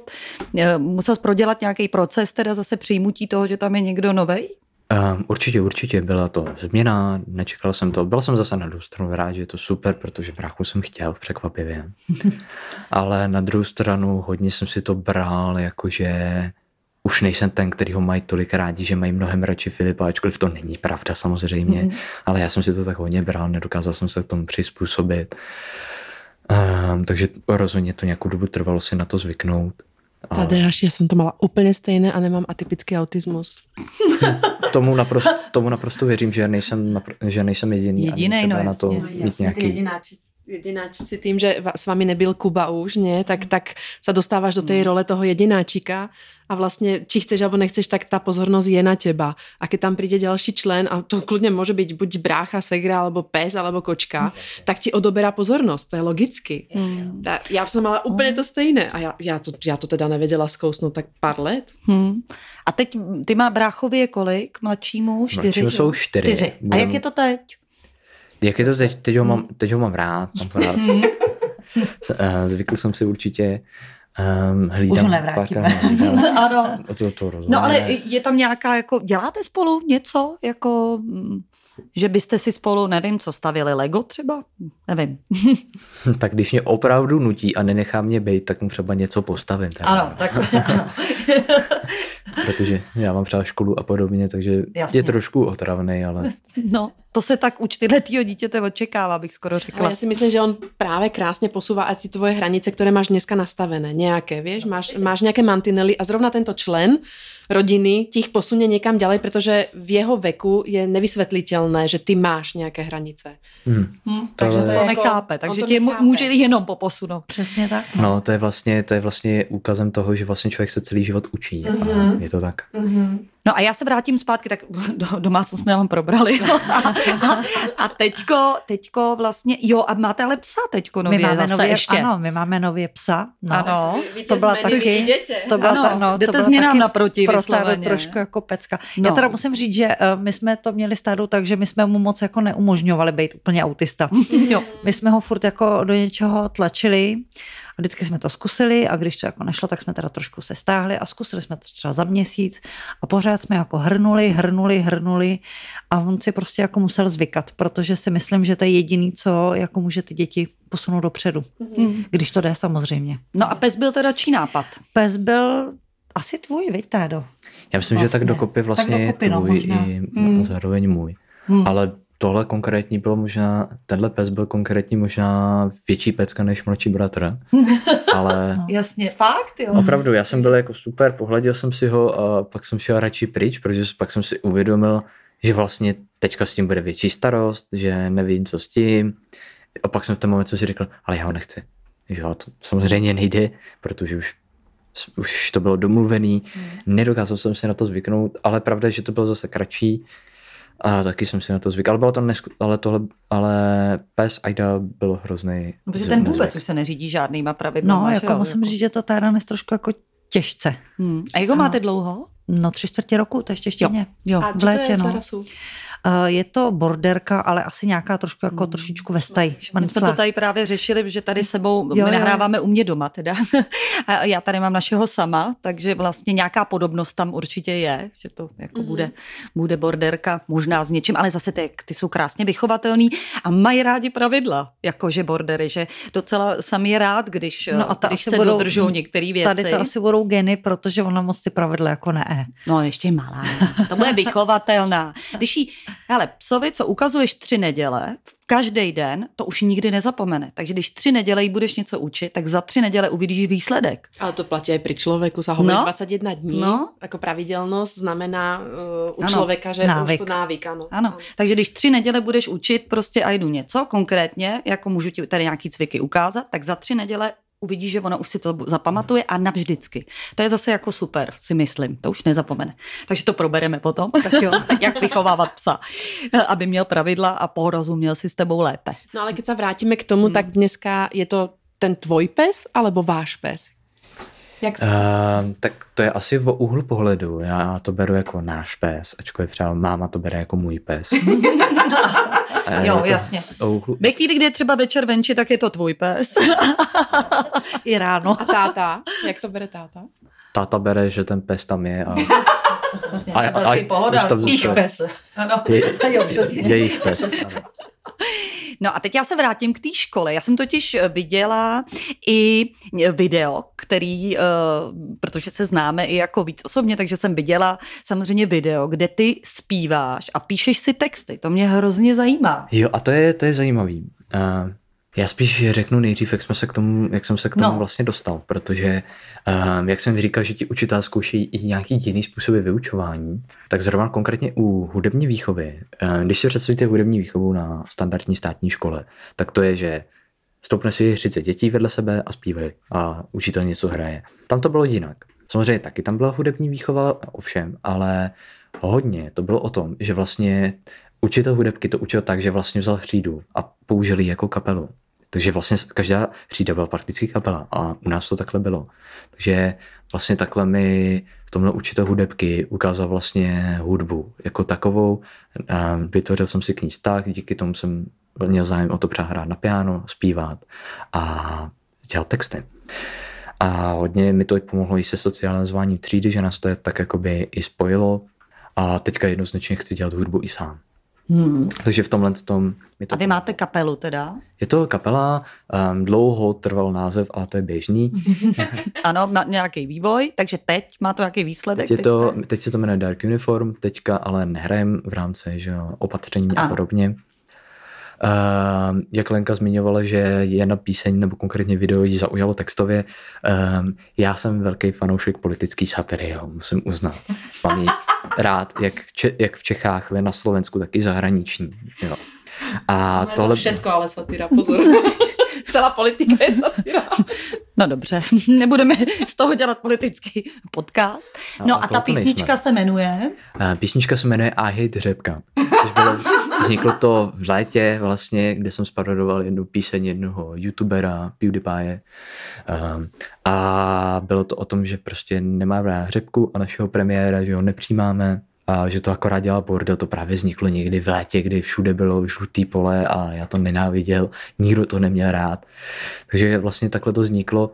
eh, musel jsi prodělat nějaký proces, teda zase přijmutí toho, že tam je někdo novej? Um, určitě, určitě byla to změna, nečekal jsem to. Byl jsem zase na druhou stranu rád, že je to super, protože bráchu jsem chtěl, překvapivě. <laughs> Ale na druhou stranu hodně jsem si to bral, jakože už nejsem ten, který ho mají tolik rádi, že mají mnohem radši Filipa, ačkoliv to není pravda samozřejmě, mm. ale já jsem si to tak hodně bral, nedokázal jsem se k tomu přizpůsobit. Um, takže rozhodně to nějakou dobu trvalo si na to zvyknout. Ale Tadeáš, já jsem to mala úplně stejné a nemám atypický autismus. <laughs> tomu, naprosto, tomu naprosto věřím, že nejsem, napr- že nejsem jediný. Jedinej, třeba no na to jasně. mít nějaký... jedináči, jedináčci tým, že s vámi nebyl Kuba už, nie, tak, tak sa dostávaš do tej role toho jedináčika a vlastne, či chceš alebo nechceš, tak tá pozornosť je na teba. A keď tam príde ďalší člen, a to kľudne môže byť buď brácha, segra, alebo pes, alebo kočka, tak ti odoberá pozornosť, to je logicky. Hmm. Ta, já jsem mala úplně to stejné a já, já, to, já to teda nevěděla zkousnout tak pár let. Hmm. A teď ty má bráchově kolik? Mladšímu? Čtyři? Mladšímu jsou čtyři. čtyři. A jak je to teď? Jak je to teď? Teď ho mám, teď ho mám rád. Mám. <laughs> S- eh, Zvykl jsem si určitě um, hlídám. Už ho nevrátíme. <laughs> ano. To, to. No ale je tam nějaká, jako, děláte spolu něco, jako, mm, že byste si spolu, nevím, co stavili, Lego třeba? Nevím. <laughs> Tak když mě opravdu nutí a nenechá mě být, tak mu třeba něco postavím. Teda. Ano, tak ano. Protože já mám třeba školu a podobně, takže Jasně. je trošku otravný, ale No, to se tak u čtyřletého dítěte očekává, bych skoro Ale řekla. já si myslím, že on právě krásně posúva a ty tvoje hranice, které máš dneska nastavené, nějaké, víš, máš, máš nějaké mantinely a zrovna tento člen rodiny ti ich posunie někam ďalej, protože v jeho veku je nevysvetlitelné, že ty máš nějaké hranice. hm. Hm, takže Ale- to Jako- nechápe, takže to tě nechápe. může jenom poposunout. Přesně tak. no to je vlastně, to je vlastně úkazem toho, že vlastně člověk se celý život učí. Mhm. A je to tak. No a já se vrátím zpátky, tak <laughs> do, domácnost jsme vám probrali. a, a, a teďko, teďko vlastně, jo, a máte ale psa teďko nově my máme zase nově, ještě. ano, my máme nově psa. No. Ano. To byla taky, to byla Ano, ta, no, jdete to byla změnám taky naproti pro vysloveně. Trošku jako pecka. No. No. Já teda musím říct, že uh, my jsme to měli stádu tak, že my jsme mu moc jako neumožňovali být úplně autista. <laughs> Jo. My jsme ho furt jako do něčeho tlačili a vždycky jsme to zkusili a když to jako nešlo, tak jsme teda trošku se stáhli a zkusili jsme to třeba za měsíc a pořád jsme jako hrnuli, hrnuli, hrnuli a on si prostě jako musel zvykat, protože si myslím, že to je jediný, co jako může ty děti posunout dopředu. Hm. Když to jde samozřejmě. No a pes byl teda čí nápad? Pes byl asi tvůj, viď, Tádo? Já myslím, že tak Vlastně. dokopy vlastně Tak je dokopy, no, tvůj možná. i Hmm. zároveň můj. Hmm. Ale tohle konkrétní bylo možná, tenhle pes byl konkrétní možná větší pecka než mladší bratr. <laughs> Ale No. Jasně, fakt, jo. opravdu, já jsem byl jako super, pohladil jsem si ho a pak jsem šel radši pryč, protože pak jsem si uvědomil, že vlastně teďka s tím bude větší starost, že nevím, co s tím. A pak jsem v ten moment si řekl, ale já ho nechci. Že jo, to samozřejmě nejde, protože už už to bylo domluvený, nedokázal jsem si na to zvyknout, ale pravda je, že to bylo zase kratší a taky jsem si na to zvykl, ale bylo to nesku, ale tohle, ale pes Aida byl hrozný. No, Protože ten nezvyk. vůbec už se neřídí žádnýma pravidly. No, jako musím říct, že to Táda nes trošku jako těžce. Hmm. A jak ho máte dlouho? No tři čtvrtě roku, to ještě štěně. Jo. A v čo to létě, je no. Uh, je to borderka, ale asi nějaká trošku jako trošičku vestaj, My jsme to tady právě řešili, že tady sebou, Jo, my jo. nahráváme u mě doma teda. <laughs> A já tady mám našeho sama, takže vlastně nějaká podobnost tam určitě je, že to jako bude, bude borderka, možná s něčím, ale zase ty, ty jsou krásně vychovatelný a mají rádi pravidla, jakože bordery, že docela sam je rád, když, No a když se budou- dodržou některé věci. Tady to asi budou geny, protože ona moc ty pravidla jako ne. No, ještě malá. To bude <laughs> vychovatelná. Když jí, hele, psovi, co ukazuješ tři neděle, každý den, to už nikdy nezapomene. Takže když tři neděle jí budeš něco učit, tak za tři neděle uvidíš výsledek. Ale to platí aj pri sa hovorí No. 21 dní, No. ako pravidelnosť znamená uh, u Ano. člověka, že Návyk. už to návyk, ano. Ano, takže když tři neděle budeš učit prostě a jdu něco konkrétně, jako můžu ti tady nějaký cviky ukázat, tak za tři neděle uvidíš, že ona už si to zapamatuje a navždycky. To je zase jako super, si myslím, to už nezapomene. Takže to probereme potom, tak jo, <laughs> jak vychovávat psa, aby měl pravidla a porozuměl si s tebou lépe. No ale keď sa vrátime k tomu, tak dneska je to ten tvoj pes alebo váš pes? Jak. Uh, tak to je asi o úhlu pohledu. Já to beru jako náš pes, ačkoliv třeba máma to bere jako můj pes. <laughs> <laughs> Jo, to jasně. Ve chvíli, kdy je třeba večer venči, tak je to tvůj pes. <laughs> I ráno. A táta? Jak to bere táta? táta bere, že ten pes tam je a A, a- a- pohoda, už tam jich zůstane. pes. Ano. je, Jo, přesně. jejich pes. ano. No a teď já se vrátím k té škole. Já jsem totiž eh, viděla i video, který, uh, protože se známe i jako víc osobně, takže jsem viděla samozřejmě video, kde ty zpíváš a píšeš si texty. To mě hrozně zajímá. Jo, a to je, to je zajímavý. Já spíš řeknu nejdřív, jak, jsme se k tomu, jak jsem se k tomu No. vlastně dostal, protože, um, jak jsem říkal, že ti učitelé zkoušejí i nějaký jiný způsoby vyučování, tak zrovna konkrétně u hudební výchovy, um, když si představíte hudební výchovu na standardní státní škole, tak to je, že stoupne si 30 dětí vedle sebe a zpívají a učitel něco hraje. Tam to bylo jinak. Samozřejmě taky tam byla hudební výchova, ovšem, ale hodně to bylo o tom, že vlastně učitel hudebky to učil tak, že vlastně vzal hřídu a použili jako kapelu. Takže vlastně každá hřída byla prakticky kapela a u nás to takhle bylo. Takže vlastně takhle mi v tomhle učitel hudebky ukázal vlastně hudbu jako takovou. Vytvořil jsem si k ní vztah, díky tomu jsem měl zájem o to třeba hrát na piano, zpívat a dělat texty. A hodně mi to i pomohlo i se socializováním třídy, že nás to tak jakoby i spojilo a teďka jednoznačně chci dělat hudbu i sám. Hmm. Takže v tomhle tom mi to A vy máte kapelu teda? je to kapela, um, dlouho trval název, ale to je běžný. <laughs> Ano, má nějaký vývoj, takže teď má to nějaký výsledek? Teď, je to, teď se to jmenuje Dark Uniform, teďka ale nehrajem v rámci že opatření a Ano. podobně. Um, jak Lenka zmiňovala, že jedna píseň nebo konkrétně video jí zaujalo textově, um, já jsem velký fanoušek politický satiry, jo, musím uznat. Mám ji rád, jak, če, jak v Čechách, ve na Slovensku, tak i zahraniční. Jo. A To tohle... všetko, ale satyra, pozor. <laughs> Celá politika je satyra. No dobře, <laughs> nebudeme z toho dělat politický podcast. No, No a a ta písnička nejsme. se jmenuje? Eh, Písnička se jmenuje I Hate Řepka. Což bylo, vzniklo to v létě vlastně, kde jsem sparodoval jednu píseň jednoho youtubera, PewDiePie. Um, a bylo to o tom, že prostě nemá rád řepku a našeho premiéra, že ho nepřijímáme a že to akorát dělá bordel, to právě vzniklo někdy v létě, kdy všude bylo žlutý pole a já to nenáviděl, nikdo to neměl rád. Takže vlastně takhle to vzniklo.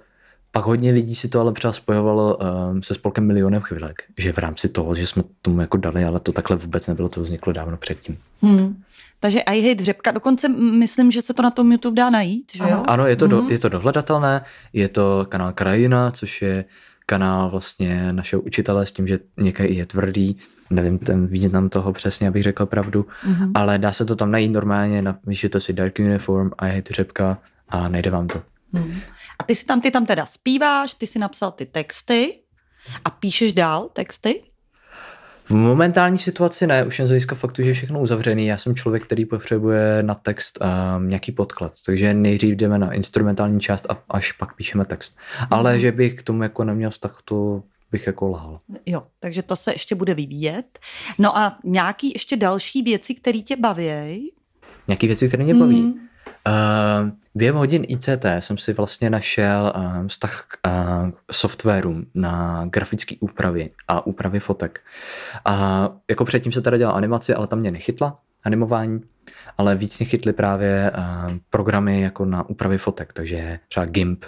Pak hodně lidí si to ale třeba spojovalo um, se spolkem Milionem chvilek, že v rámci toho, že jsme tomu jako dali, ale to takhle vůbec nebylo, to vzniklo dávno předtím. Hmm. Takže I hate řepka, dokonce myslím, že se to na tom YouTube dá najít, že jo? Ano, je to, do, Mhm. je to dohledatelné, je to kanál Krajina, což je kanál vlastně našeho učitele s tím, že někdy je tvrdý, nevím ten význam toho přesně, abych řekl pravdu, Mhm. ale dá se to tam najít normálně, napíšete si Dark Uniform a je řepka a najde vám to. Hmm. A ty si tam, ty tam teda zpíváš, ty si napsal ty texty a píšeš dál texty? V momentální situaci ne, už jen z hlediska faktu, že je všechno uzavřený. Já jsem člověk, který potřebuje na text um, nějaký podklad, takže nejdřív jdeme na instrumentální část a až pak píšeme text. Ale že bych k tomu jako neměl vztah, to bych jako lhal. Jo, takže to se ještě bude vyvíjet. No a nějaký ještě další věci, které tě baví? Nějaký věci, které mě baví. Hmm. Uh, během hodin ICT jsem si vlastně našel um, vztah k uh, softwarům na grafické úpravy a úpravy fotek. A jako předtím se teda dělal animaci, ale tam mě nechytla animování, ale víc mě chytly právě uh, programy jako na úpravy fotek, takže třeba GIMP,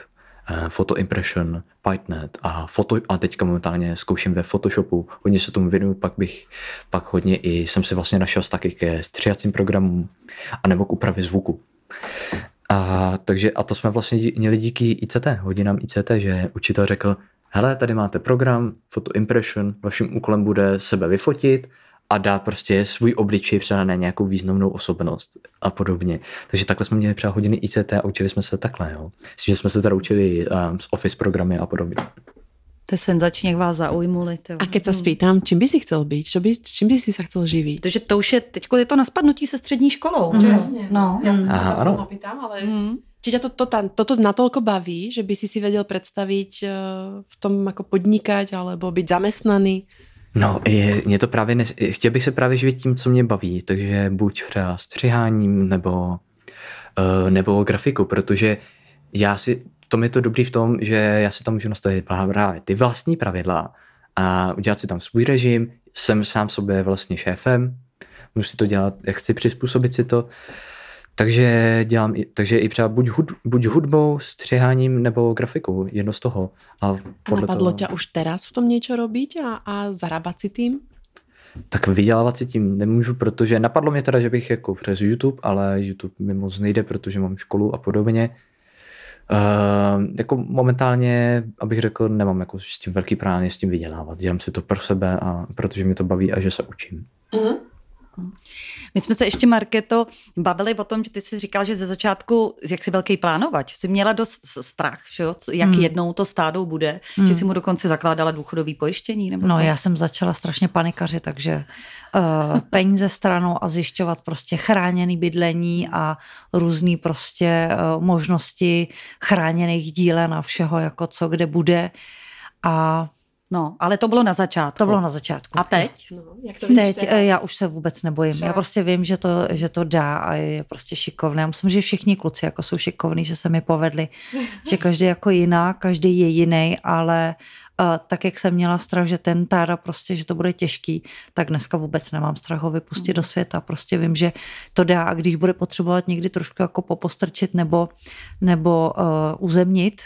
uh, Photo Impression, PyTeNet a, foto, a teďka momentálně zkouším ve Photoshopu, hodně se tomu věnuju, pak bych, pak hodně i jsem si vlastně našel vztahy ke stříhacím programům a nebo k úpravě zvuku. A, takže, a to jsme vlastně měli díky ICT, hodinám ICT, že učitel řekl, hele, tady máte program, Photo Impression, vaším úkolem bude sebe vyfotit a dát prostě svůj obličej třeba na nějakou významnou osobnost a podobně. Takže takhle jsme měli třeba hodiny ICT a učili jsme se takhle, jo. Myslím, že jsme se teda učili um, z Office programy a podobně. To je senzačně, jak vás zaujmuli. tyjo. A keď sa spýtam, čím by si chcel byť? Čo by, čím by si sa chcel živiť? Protože to už je, teď je to na spadnutí se střední školou. Mhm. že jo? Jasne. No. Ja sa Aha, to opýtam, ale... Mm. Či ťa to, to, tam, toto natoľko baví, že by si si vedel predstaviť eh, v tom ako podnikať alebo byť zamestnaný? No, je, mě to právě, ne, chtěl bych se právě živit tím, co mě baví, takže buď třeba střiháním nebo, uh, nebo grafiku, protože já si, to je to dobrý v tom, že já si tam můžu nastavit právě ty vlastní pravidla a udělat si tam svůj režim, jsem sám sobě vlastně šéfem, můžu si to dělat, jak chci, přizpůsobit si to, takže dělám, i- takže i třeba buď, hud, buď hudbou, střiháním nebo grafikou, jedno z toho. A A podle napadlo toho... ťa už teraz v tom niečo robiť a, a zarábať si tým? Tak vydělávat si tím nemůžu, protože napadlo mě teda, že bych jako přes YouTube, ale YouTube mi moc nejde, protože mám školu a podobně. Uh, jako momentálně, abych řekl, nemám jako s tím velký plán s tím vydělávat. Dělám si to pro sebe a protože mě to baví a že se učím. My jsme se ještě, Marketo, bavili o tom, že ty jsi říkal, že ze začátku, jak jsi velký plánovač, jsi měla dost strach, že jo? jak hmm. jednou to stádou bude, hmm. že si mu dokonce zakládala důchodový pojištění? Nebo no, co? já jsem začala strašně panikařit, takže uh, peníze stranou a zjišťovat prostě chráněný bydlení a různé prostě uh, možnosti chráněných dílen a všeho, jako co kde bude. A No, ale to bylo na začátku. To bylo na začátku. A teď? No, jak to teď teda? já už se vůbec nebojím. Že? Já prostě vím, že to, že to dá a je prostě šikovné. Já myslím, že všichni kluci jako jsou šikovní, že se mi povedli, že každý jako jiná, každý je jiný, ale uh, tak, jak jsem měla strach, že ten tára prostě, že to bude těžký, tak dneska vůbec nemám strach ho vypustit mm. do světa. Prostě vím, že to dá a když bude potřebovat někdy trošku jako popostrčit nebo, nebo uh, uzemnit,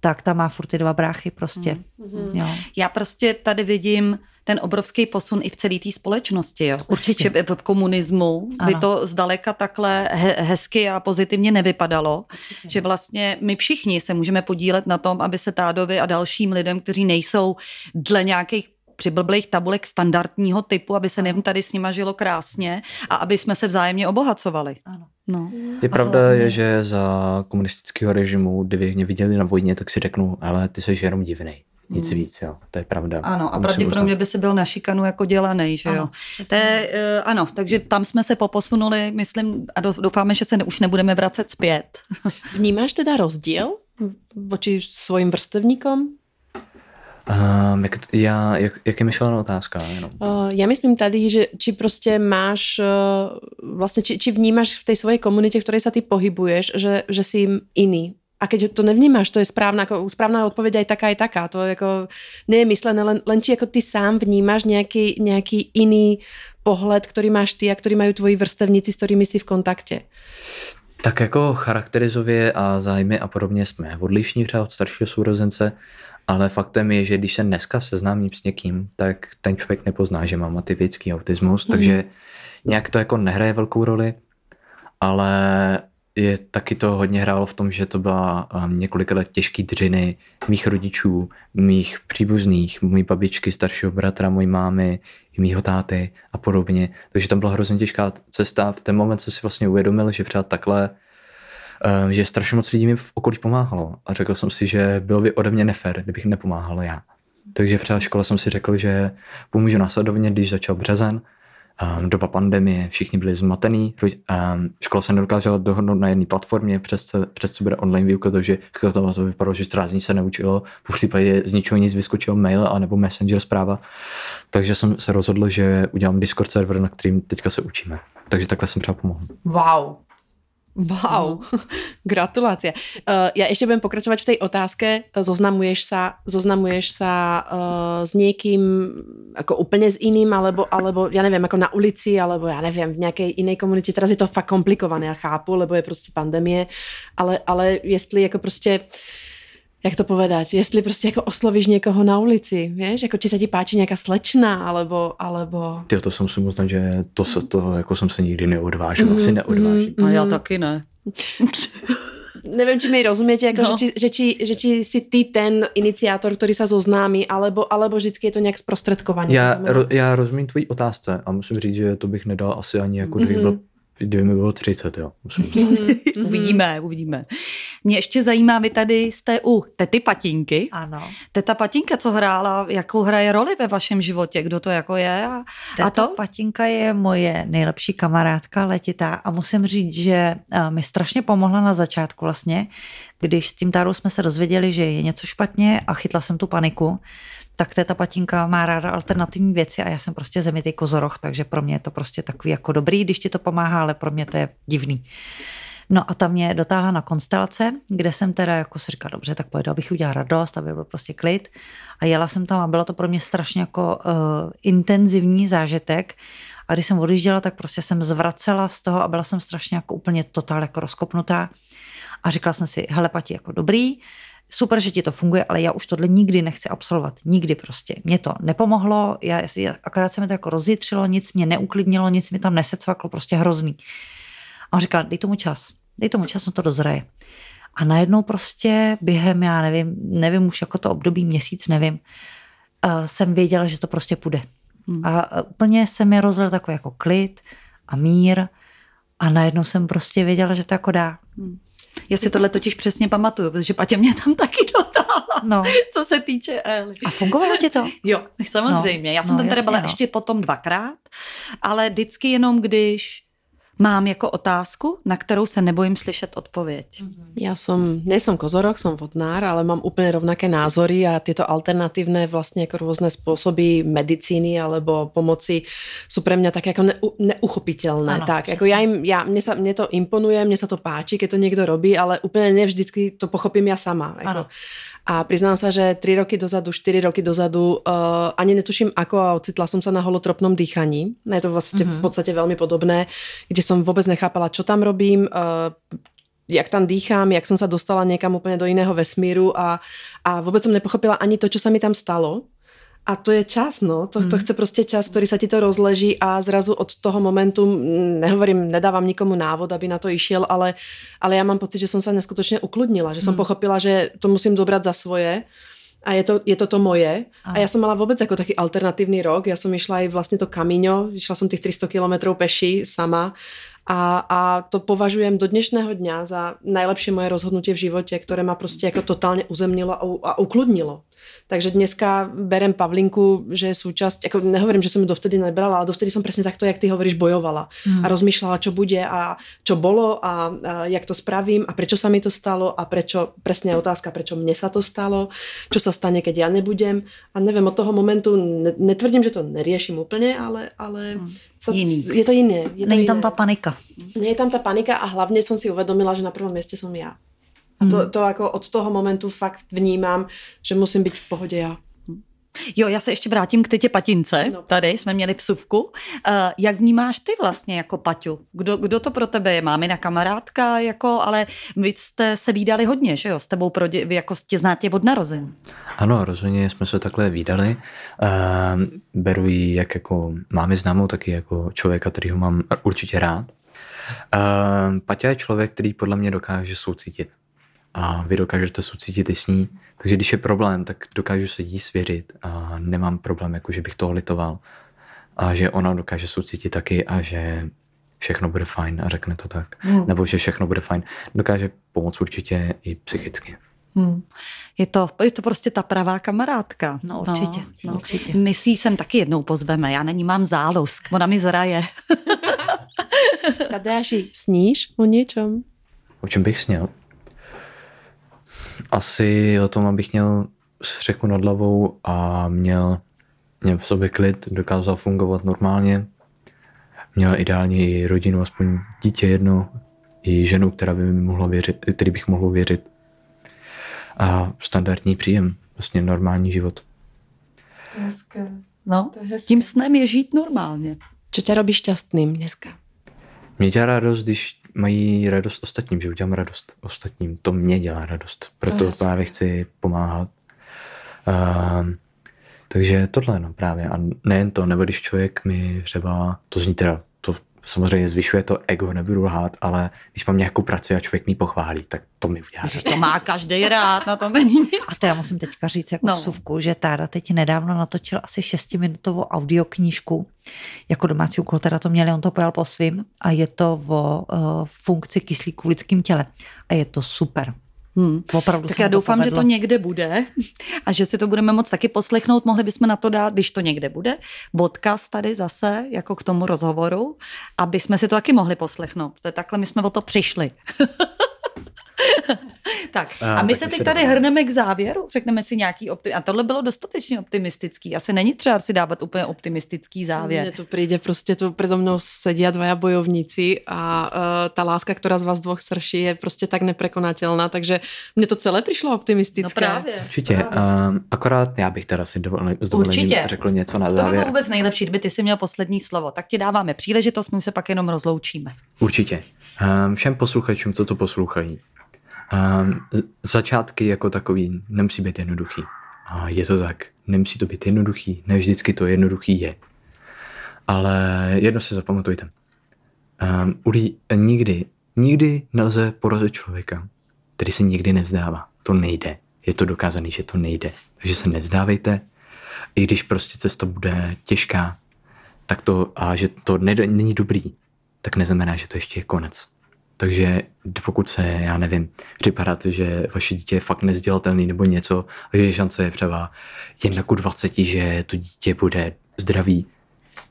tak tam má furt ty dva bráchy prostě. Mm. Jo. Já prostě tady vidím ten obrovský posun i v celé té společnosti. Jo? Určitě. Že v komunismu ano. by to zdaleka takhle he- hezky a pozitivně nevypadalo, Určitě. že vlastně my všichni se můžeme podílet na tom, aby se Tádovi a dalším lidem, kteří nejsou dle nějakých přiblblých tabulek standardního typu, aby se nevím tady s nima žilo krásně a aby jsme se vzájemně obohacovali. Ano. No. Je pravda, je, že za komunistického režimu, kdyby mě viděli na vojně, tak si řeknu, ale ty jsi jenom divný. Nic hmm. víc, jo. To je pravda. Ano, a pravděpodobně by si byl na šikanu jako dělaný, že jo. Ano, to je, uh, ano, takže tam jsme se poposunuli, myslím, a doufáme, že se ne, už nebudeme vracet zpět. <laughs> Vnímáš teda rozdíl voči svým vrstevníkom? Um, jak, já, jak, jak je myšlená otázka? Jenom? Uh, já myslím tady, že či prostě máš, uh, vlastně či, či vnímáš v té svojej komunitě, v které se ty pohybuješ, že, že jsi jiný. A keď to nevnímáš, to je správná, jako, správná odpověď aj taká, aj taká. To jako nie je myslené, len, len či jako ty sám vnímáš nějaký, nějaký iný pohled, který máš ty a který mají tvoji vrstevníci, s kterými jsi v kontakte. Tak jako charakterizově a zájmy a podobně jsme odlišní třeba od staršího sourozence, ale faktem je, že když se dneska seznámím s někým, tak ten člověk nepozná, že mám atypický autismus, mm. takže nějak to jako nehraje velkou roli, ale je taky to hodně hrálo v tom, že to byla um, let těžký dřiny mých rodičů, mých příbuzných, mojí babičky, staršího bratra, mojí mámy, mýho táty a podobně. Takže tam byla hrozně těžká cesta. V ten moment jsem si vlastně uvědomil, že třeba takhle um, že strašně moc lidí mi v okolí pomáhalo. A řekl jsem si, že bylo by ode mě nefér, kdybych nepomáhal já. Takže třeba škole jsem si řekl, že pomůžu následovně, když začal březen, um, doba pandemie, všichni byli zmatený, um, škola se nedokázala dohodnout na jedné platformě, přes co, přes co bude online výuka, takže to, to vypadalo, že 14 dní se neučilo, v případě z ničeho nic vyskočil mail a nebo messenger zpráva, takže jsem se rozhodl, že udělám Discord server, na kterým teďka se učíme. Takže takhle jsem třeba pomohl. Wow, Wow, no. <laughs> gratulace. Uh, já ještě budem pokračovat v té otázce. Zoznamuješ sa, zoznamuješ sa uh, s někým jako úplně s jiným, alebo, alebo já nevím, jako na ulici, alebo já nevím, v nějaké jiné komunitě. Teraz je to fakt komplikované, já chápu, lebo je prostě pandemie, ale, ale jestli jako prostě uh, jak to povedať, jestli prostě jako oslovíš někoho na ulici, víš, jako či se ti páči nějaká slečna, alebo, alebo... Ty to jsem si uznat, že to, se, to jako jsem se nikdy neodvážil, mm, asi neodvážím. Mm, a já taky ne. <laughs> nevím, či mi rozuměte, jako, no. že, či, že, či, že či si ty ten iniciátor, který se zoznámí, alebo, alebo vždycky je to nějak zprostředkované. Já, ro, já rozumím tvojí otázce a musím říct, že to bych nedal asi ani jako kdyby mm-hmm. byl kdyby mi bylo 30, jo. Mm-hmm. <laughs> uvidíme, uvidíme. Mě ještě zajímá, vy tady jste u tety Patinky. Ano. Teta Patinka, co hrála, jakou hraje roli ve vašem životě, kdo to jako je a, Teta a to? Patinka je moje nejlepší kamarádka letitá a musím říct, že mi strašně pomohla na začátku vlastně, když s tím Tárou jsme se dozvěděli, že je něco špatně a chytla jsem tu paniku, tak ta patinka má ráda alternativní věci a já jsem prostě zemitý kozoroch, takže pro mě je to prostě takový jako dobrý, když ti to pomáhá, ale pro mě to je divný. No a tam mě dotáhla na konstelace, kde jsem teda jako si říkala, dobře, tak pojedu, abych udělala radost, aby byl prostě klid. A jela jsem tam a bylo to pro mě strašně jako uh, intenzivní zážitek. A když jsem odjížděla, tak prostě jsem zvracela z toho a byla jsem strašně jako úplně totál jako rozkopnutá. A říkala jsem si, hele, Pati, jako dobrý, super, že ti to funguje, ale já už tohle nikdy nechci absolvovat. Nikdy prostě. Mě to nepomohlo, já, akorát se mi to jako rozjitřilo, nic mě neuklidnilo, nic mi tam nesecvaklo, prostě hrozný. A on říkal, dej tomu čas, dej tomu čas, no to dozraje. A najednou prostě během, já nevím, nevím už jako to období měsíc, nevím, uh, jsem věděla, že to prostě půjde. Hmm. A úplně se mi rozlil takový jako klid a mír a najednou jsem prostě věděla, že to jako dá. Hmm. Já si tohle totiž přesně pamatuju, protože Patě mě tam taky dotáhla, no. co se týče Eli. A fungovalo ti to? Jo, samozřejmě. No. Já jsem no, tam teda byla no. ještě potom dvakrát, ale vždycky jenom, když mám jako otázku, na kterou se nebojím slyšet odpověď. Ja som, nejsem kozorok, som vodnár, ale mám úplne rovnaké názory a tieto alternatívne vlastne ako rôzne spôsoby medicíny alebo pomoci sú pre mňa také ako ne, neuchopiteľné. Ano, tak, ako ja im, ja, mne, sa, mne to imponuje, mne sa to páči, keď to niekto robí, ale úplne nevždycky to pochopím ja sama. Ako. A priznám sa, že 3 roky dozadu, 4 roky dozadu uh, ani netuším ako a ocitla som sa na holotropnom dýchaní. Je to vlastne uh-huh. v podstate veľmi podobné, kde som vôbec nechápala, čo tam robím, uh, jak tam dýchám, jak som sa dostala niekam úplne do iného vesmíru a, a vôbec som nepochopila ani to, čo sa mi tam stalo. A to je čas, no. To, to mhm. chce prostě čas, ktorý sa ti to rozleží a zrazu od toho momentu, nehovorím, nedávam nikomu návod, aby na to išiel, ale, ale ja mám pocit, že som sa neskutočne ukludnila, že som mm. pochopila, že to musím zobrať za svoje a je to, je to to moje. A. ja som mala vôbec ako taký alternatívny rok. Ja som išla aj vlastne to Camino, išla som tých 300 kilometrov peši sama a, a to považujem do dnešného dňa za najlepšie moje rozhodnutie v živote, ktoré ma prostě jako totálně uzemnilo a, a ukludnilo. Takže dneska berem Pavlinku, že je súčasť, ako nehovorím, že som ju dovtedy nebrala, ale dovtedy som presne takto, jak ty hovoríš, bojovala. Hmm. A rozmýšľala, čo bude a čo bolo a, a jak to spravím a prečo sa mi to stalo a prečo, presne je otázka, prečo mne sa to stalo, čo sa stane, keď ja nebudem. A neviem, od toho momentu ne, netvrdím, že to neriešim úplne, ale, ale hmm. sa, je to iné. Je to Není tam tá panika. Nie je tam tá panika a hlavne som si uvedomila, že na prvom mieste som ja. A to, hmm. to jako od toho momentu fakt vnímám, že musím být v pohodě já. Jo, já se ještě vrátím k tě Patince. No. Tady jsme měli psuvku. Uh, jak vnímáš ty vlastně jako Paťu? Kdo, kdo to pro tebe je? Mámina kamarádka, jako, ale vy jste se výdali hodně, že jo? S tebou pro dě, jako tě znáte od narození. Ano, rozhodně jsme se takhle výdali. Uh, beru ji jak jako mámy známou, taky jako člověka, ho mám určitě rád. Uh, Paťa je člověk, který podle mě dokáže soucítit a vy dokážete soucítit i s ní. Takže když je problém, tak dokážu se jí svěřit a nemám problém, jako že bych toho litoval. A že ona dokáže soucítit taky a že všechno bude fajn a řekne to tak. Hmm. Nebo že všechno bude fajn. Dokáže pomoct určitě i psychicky. Hmm. Je, to, je to prostě ta pravá kamarádka. No určitě. No, no. určitě. My si sem taky jednou pozveme, já na ní mám zálusk, ona mi zraje. <laughs> Tadeáši, sníš o něčem? O čem bych sněl? Asi o tom, abych měl střechu nad hlavou a měl, měl v sobě klid, dokázal fungovat normálně. Měl ideálně i rodinu, aspoň dítě jedno, i ženu, která by mi mohla věřit, který bych mohl věřit. A standardní příjem, vlastně normální život. Hezké. No, tím snem je žít normálně. Co tě robí šťastným dneska? Mě dělá radost, když mají radost ostatním, že udělám radost ostatním. To mě dělá radost, proto yes. právě chci pomáhat. Uh, takže tohle no právě a nejen to, nebo když člověk mi třeba, to zní teda samozřejmě zvyšuje to ego, nebudu lhát, ale když mám nějakou práci a člověk mi pochválí, tak to mi udělá. Že to má každý rád, na to není nic. A to já musím teďka říct jako no. vsuvku, že Tára teď nedávno natočil asi šestiminutovou audioknížku. Jako domácí úkol teda to měli, on to pojal po svým a je to o uh, funkci kyslíku v lidském těle. A je to super. Hmm. Opravdu tak já doufám, to že to někde bude a že si to budeme moc taky poslechnout. Mohli bychom na to dát, když to někde bude, podcast tady zase, jako k tomu rozhovoru, aby jsme si to taky mohli poslechnout. To je takhle my jsme o to přišli. <laughs> <laughs> tak a, a my se teď tady dáme. hrneme k závěru, řekneme si nějaký optim... A tohle bylo dostatečně optimistický. Asi není třeba si dávat úplně optimistický závěr. Mně to přijde, prostě tu predo mnou sedí dvaja bojovníci a uh, ta láska, která z vás dvoch srší, je prostě tak neprekonatelná, takže mně to celé přišlo optimistické. No právě. Určitě. Právě. Um, akorát já bych teda si dovolil, Určitě. řekl něco na závěr. To vůbec nejlepší, kdyby ty si měl poslední slovo. Tak ti dáváme příležitost, my se pak jenom rozloučíme. Určitě. Um, všem posluchačům, co to poslouchají, začátky jako takový nemusí být jednoduchý. A je to tak. Nemusí to být jednoduchý. Ne vždycky to jednoduchý je. Ale jedno si zapamatujte. Um, nikdy, nikdy nelze porazit člověka, který se nikdy nevzdává. To nejde. Je to dokázané, že to nejde. Takže se nevzdávejte. i když prostě cesta bude těžká, tak to, a že to ne, není dobrý, tak neznamená, že to ještě je konec. Takže pokud se, já nevím, připadáte, že vaše dítě je fakt nezdělatelný nebo něco, a že šance je třeba jen ku 20, že to dítě bude zdravý,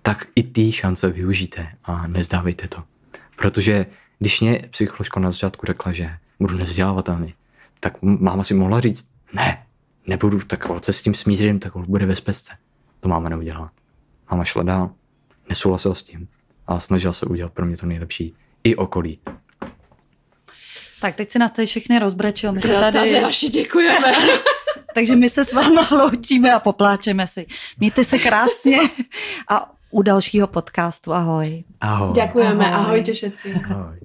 tak i ty šance využijte a nezdávejte to. Protože když mě psycholožka na začátku řekla, že budu nezdělávatelný, tak máma si mohla říct, ne, nebudu, tak se s tím smířím, tak bude ve spesce. To máma neudělala. Máma šla dál, nesouhlasil s tím a snažila se udělat pro mě to nejlepší i okolí. Tak teď se nás tady všechny rozbrečil. My se tady... Tadeáši, děkujeme. <laughs> Takže my se s váma loučíme a popláčeme si. Mějte se krásně a u dalšího podcastu. Ahoj. Ahoj. Děkujeme, ahoj, ahoj všetci. Ahoj.